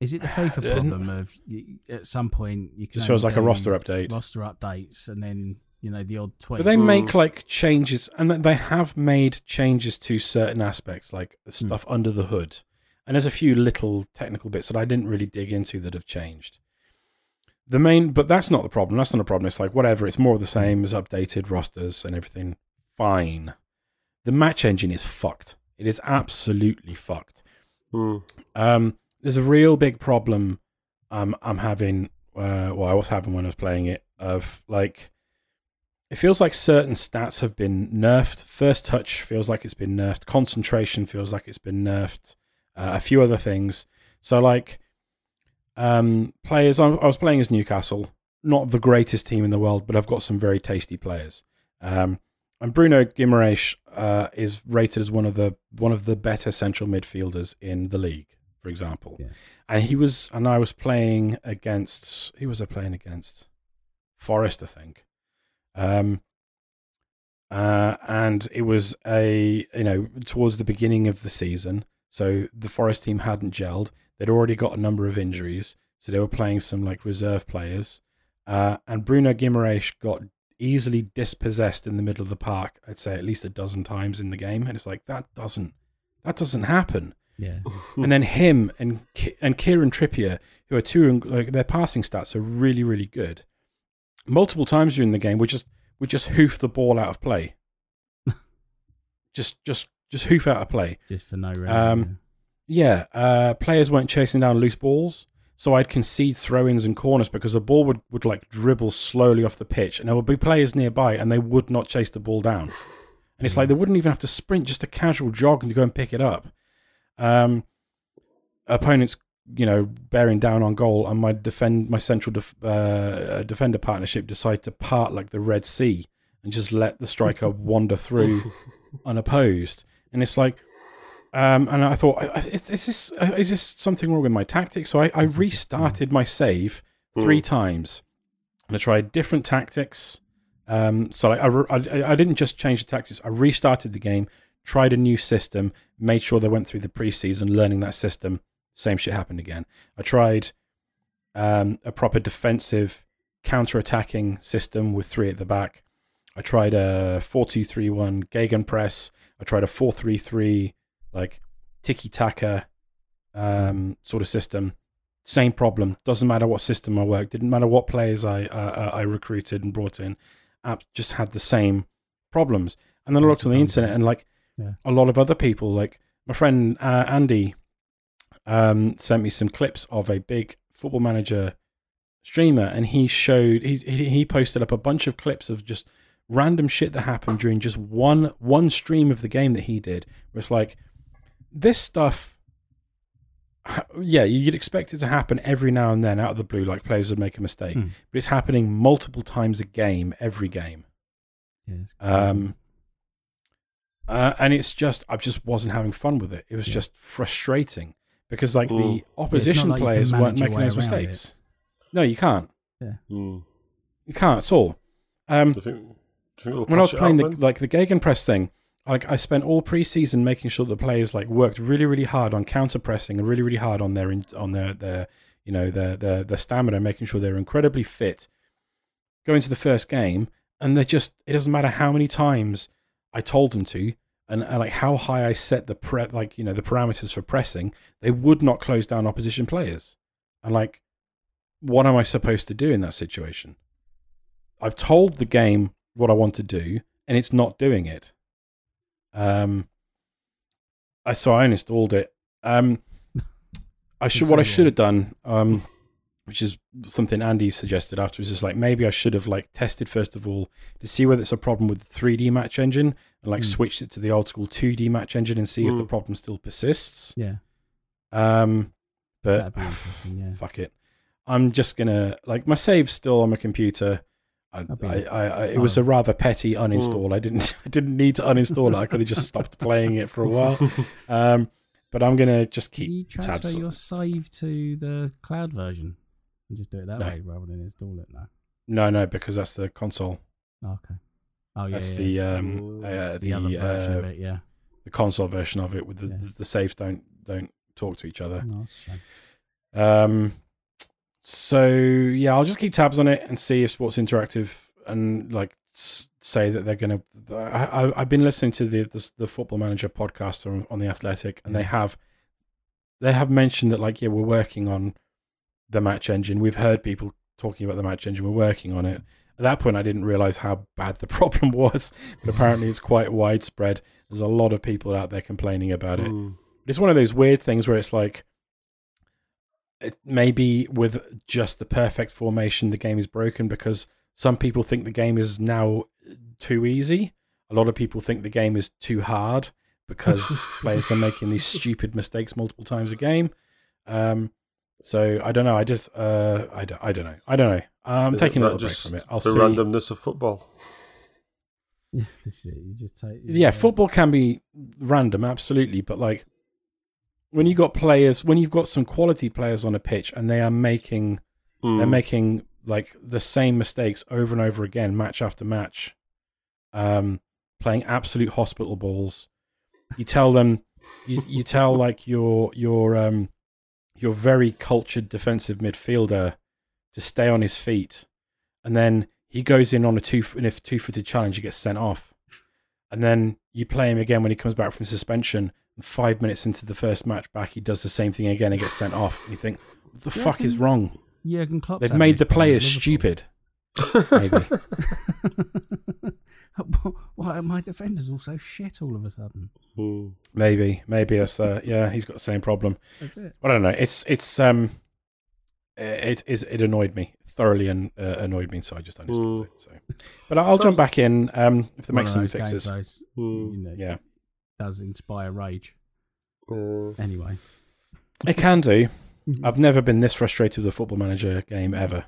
Is it the FIFA Uh, problem of you, at some point you can just feels like a roster update roster updates and then you know the odd tweak. but they Mm. make like changes and they have made changes to certain aspects like the stuff under the hood and there's a few little technical bits that i didn't really dig into that have changed the main but that's not the problem that's not a problem it's like whatever it's more of the same as updated rosters and everything fine the match engine is fucked it is absolutely fucked Hmm. um, there's a real big problem um, I'm having. Uh, well, I was having when I was playing it. Of like, it feels like certain stats have been nerfed. First touch feels like it's been nerfed. Concentration feels like it's been nerfed. Uh, a few other things. So like, um, players. I I was playing as Newcastle. Not the greatest team in the world, but I've got some very tasty players. Um, and Bruno Guimaraes uh, is rated as one of the one of the better central midfielders in the league, for example. Yeah. And he was, and I was playing against. Who was I playing against? Forest, I think. Um, uh, and it was a you know towards the beginning of the season, so the Forest team hadn't gelled. They'd already got a number of injuries, so they were playing some like reserve players. Uh, and Bruno Guimaraes got easily dispossessed in the middle of the park. I'd say at least a dozen times in the game, and it's like that doesn't that doesn't happen. yeah, and then him and and Kieran Trippier, who are two like their passing stats are really really good. Multiple times during the game, we just we just hoof the ball out of play. [LAUGHS] just just just hoof out of play. just for no reason. Um, Yeah, uh, players weren't chasing down loose balls, so I'd concede throw-ins and corners because the ball would, would like dribble slowly off the pitch, and there would be players nearby, and they would not chase the ball down. And it's like they wouldn't even have to sprint, just a casual jog and to go and pick it up. Um, opponents, you know, bearing down on goal, and my defend my central def, uh, defender partnership decide to part like the Red Sea and just let the striker wander through [LAUGHS] unopposed. And it's like, um, and I thought, is, is this uh, is this something wrong with my tactics? So I, I restarted my save three times, and I tried different tactics. Um, so I, I I didn't just change the tactics. I restarted the game, tried a new system, made sure they went through the preseason learning that system. Same shit happened again. I tried um, a proper defensive counter-attacking system with three at the back. I tried a four-two-three-one Gegenpress. I tried a four-three-three like tiki taka um, sort of system. Same problem. Doesn't matter what system I worked. Didn't matter what players I uh, I recruited and brought in. App just had the same problems. And then I looked on the internet and like Yeah. a lot of other people, like my friend uh, Andy, um, sent me some clips of a big football manager streamer, and he showed he he he posted up a bunch of clips of just random shit that happened during just one one stream of the game that he did. Where it's like this stuff. Yeah, you'd expect it to happen every now and then out of the blue, like players would make a mistake, Hmm. but it's happening multiple times a game, every game. yeah, Um, uh, and it's just, I just wasn't having fun with it. It was Yeah. just frustrating because, like, Mm. the opposition like players weren't making those around it. mistakes. No, you can't. Hmm. You can't at all. Um, Do you think? Do you think they'll when I was playing out the then? like the Gegenpress thing, like I spent all preseason making sure the players like worked really, really hard on counter pressing and really, really hard on their on their their you know their their their stamina, making sure they're incredibly fit. Go into the first game, and they just it doesn't matter how many times I told them to, and, and like how high I set the pre like you know the parameters for pressing, they would not close down opposition players. And like, what am I supposed to do in that situation? I've told the game what I want to do. and it's not doing it. Um, I so I uninstalled it. Um, I should what I should have done, um, which is something Andy suggested afterwards, is like maybe I should have like tested first of all to see whether it's a problem with the 3D match engine and like Mm. switched it to the old school 2D match engine and see if the Mm. problem still persists. Yeah. Um, but That'd be [SIGHS] interesting, yeah. fuck it. I'm just gonna like my save's still on my computer. I, I, I, I, it was oh. a rather petty uninstall. I didn't, [LAUGHS] I didn't need to uninstall it. I could have just stopped playing it for a while. Um, but I'm gonna just keep. Can you transfer tabs. your save to the cloud version and just do it that No. way rather than install it? No. No, no, because that's the console. Oh, okay. Oh yeah. that's yeah, the yeah. um, Mm. uh, It's the the other version uh, of it. Yeah. the console version of it with the, Yeah. the, the saves don't don't talk to each other. No, that's a shame. Um, so yeah, I'll just keep tabs on it and see if Sports Interactive and like say that they're gonna. I, I I've been listening to the the, the Football Manager podcast on, on the Athletic, and they have they have mentioned that like yeah, we're working on the match engine. We've heard people talking about the match engine. We're working on it. At that point, I didn't realize how bad the [LAUGHS] problem was, but apparently it's quite widespread. There's a lot of people out there complaining about it. Mm. It's one of those weird things where it's like, it, maybe with just the perfect formation, the game is broken because some people think the game is now too easy. A lot of people think the game is too hard because [LAUGHS] players are making these stupid mistakes multiple times a game. Um, so I don't know. I just uh, I don't, I don't know. I don't know. I'm Is taking a little break from it. I'll the see. randomness of football. Yeah, [LAUGHS] this is it. You just take. yeah, football can be random, absolutely, but like when you got players, when you've got some quality players on a pitch and they are making they're Mm. making like the same mistakes over and over again, match after match, um, playing absolute hospital balls. You tell them, you you tell like your your um your very cultured defensive midfielder to stay on his feet, and then he goes in on a two in a two footed challenge, he gets sent off, and then you play him again when he comes back from suspension. And five minutes into the first match back, he does the same thing again and gets sent off. And you think, what the Yeah, fuck is can- wrong? Jurgen Klopp. They've made the players stupid. Maybe. [LAUGHS] [LAUGHS] Why are my defenders all so shit all of a sudden? Mm. Maybe, maybe that's uh, yeah. He's got the same problem. That's it. I don't know. It's it's um, it is it annoyed me thoroughly and uh, annoyed me, so I just uninstalled Mm. it. So, but I'll Sounds- jump back in um if they One make some fixes. those, Mm. you know, Yeah, does inspire rage. Uh, Anyway, it can do. Mm-hmm. I've never been this frustrated with a Football Manager game ever.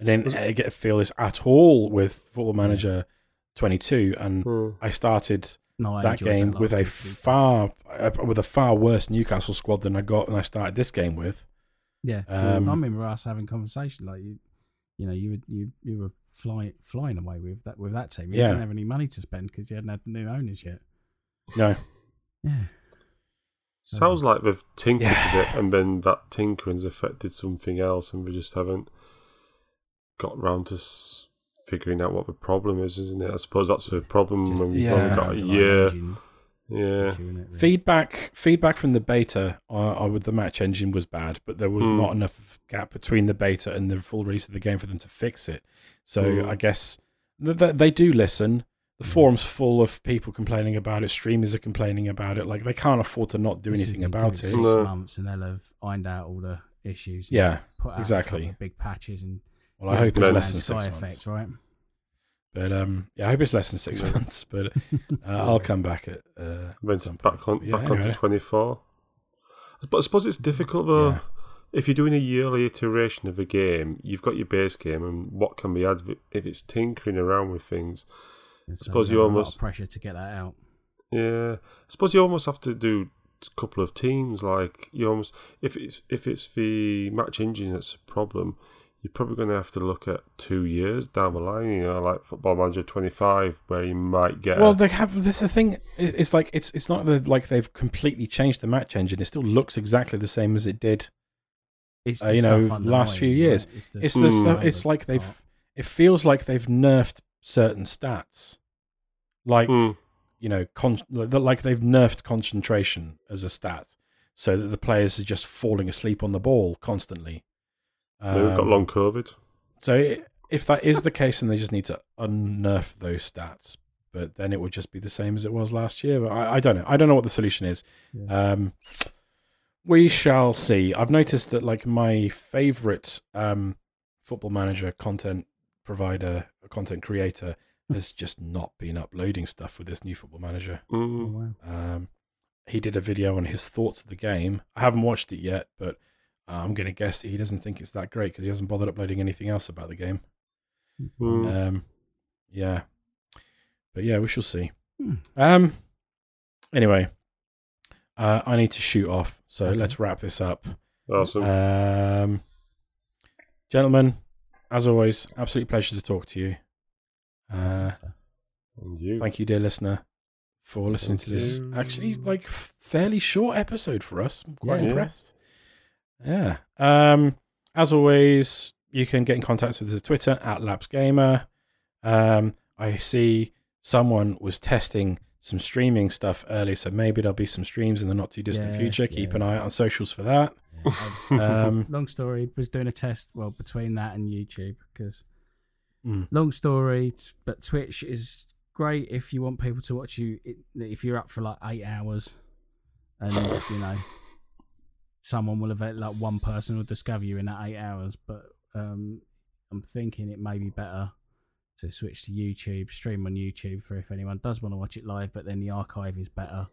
I didn't uh, get to feel this at all with Football Manager 22, and mm. I started no, I that enjoyed game last with a year, to be fair. far uh, with a far worse Newcastle squad than I got and I started this game with. Yeah, Um, I remember us having conversation like you, you know, you would you you were flying flying away with that with that team. You Yeah. didn't have any money to spend because you hadn't had the new owners yet. No, Yeah, Sounds like they've tinkered Yeah. with it, and then that tinkering's affected something else, and we just haven't got round to s- figuring out what the problem is, isn't it? I suppose that's the problem Just- when we've yeah. only got a year. engine Yeah. issue, innit, really? feedback feedback from the beta uh, with the match engine was bad, but there was Hmm. not enough gap between the beta and the full release of the game for them to fix it. So Hmm. I guess th- th- they do listen. The forum's full of people complaining about it. Streamers are complaining about it. Like they can't afford to not do This anything about it. Six No. months, and they'll have ironed out all the issues. Yeah, put out exactly. big patches and Well, I hope it's less than sky six effects, months. right? But um, yeah, I hope it's less than six Yeah. months. But [LAUGHS] uh, I'll come back at. Uh, some back on point. Yeah, back onto anyway. twenty four. But I suppose it's difficult though. Yeah. If you're doing a yearly iteration of a game, you've got your base game, and what can be added if it's tinkering around with things. I suppose you almost- pressure to get that out. Yeah, I suppose you almost have to do a couple of teams. Like you almost if it's if it's the match engine that's a problem, you're probably going to have to look at two years down the line. You know, like Football Manager 25, where you might get. Well, a, they have. This is the thing. it- It's like it's it's not that like they've completely changed the match engine. It still looks exactly the same as it did. It's Uh, you know, last few years. right? It's, the It's the Mm. stuff. It's like they've. It feels like they've nerfed certain stats, like Mm, you know, con- like they've nerfed concentration as a stat, so that the players are just falling asleep on the ball constantly. maybe we've got Um, long COVID. So i- if that is the case, then they just need to unnerf those stats. but then it would just be the same as it was last year. But I, I don't know. I don't know what the solution is. Yeah. Um, we shall see. I've noticed that like my favorite um, football manager content provider, content creator, has just not been uploading stuff with this new football manager. Oh, Mm. wow. Um, he did a video on his thoughts of the game. I haven't watched it yet, but uh, I'm going to guess he doesn't think it's that great because he hasn't bothered uploading anything else about the game. Mm. Um, yeah, but yeah, we shall see. Hmm. Um, anyway, uh, I need to shoot off, so Okay. let's wrap this up. Awesome. Um, gentlemen, as always, absolute pleasure to talk to you. Uh, and you. thank you, dear listener, for listening Thank to this you. actually like fairly short episode for us. I'm quite Yeah. impressed. Yeah. Um, as always, you can get in contact with us on Twitter at LapsGamer. Um, I see someone was testing some streaming stuff earlier, so maybe there'll be some streams in the not too distant Yeah, future. Keep yeah. an eye out on socials for that. Um, [LAUGHS] long story was doing a test well between that and youtube because mm, long story but twitch is great if you want people to watch you if you're up for like eight hours and you know [SIGHS] someone will have like one person will discover you in that eight hours. But um i'm thinking it may be better to switch to youtube stream on youtube for if anyone does want to watch it live but then the archive is better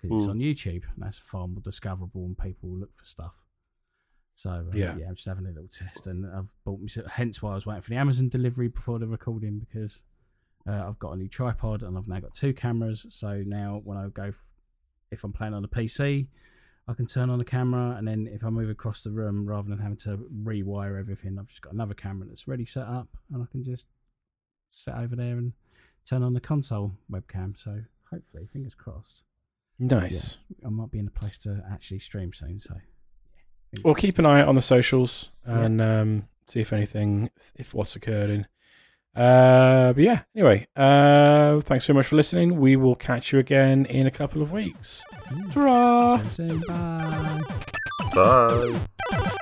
because it's Hmm. on youtube and that's far more discoverable and people will look for stuff so uh, Yeah. yeah. I'm just having a little test, and I've bought me. Hence why I was waiting for the Amazon delivery before the recording because uh, I've got a new tripod and I've now got two cameras. So now when I go, if I'm playing on a PC, I can turn on the camera, and then if I move across the room, rather than having to rewire everything, I've just got another camera that's ready set up, and I can just sit over there and turn on the console webcam. So hopefully, fingers crossed, nice. I might be in a place to actually stream soon. So yeah, Well, keep an eye out on the socials Yeah. and um, see if anything, if what's occurring. Uh, but yeah, anyway, uh, thanks so much for listening. We will catch you again in a couple of weeks. Ta-ra! See you soon. Bye. Bye.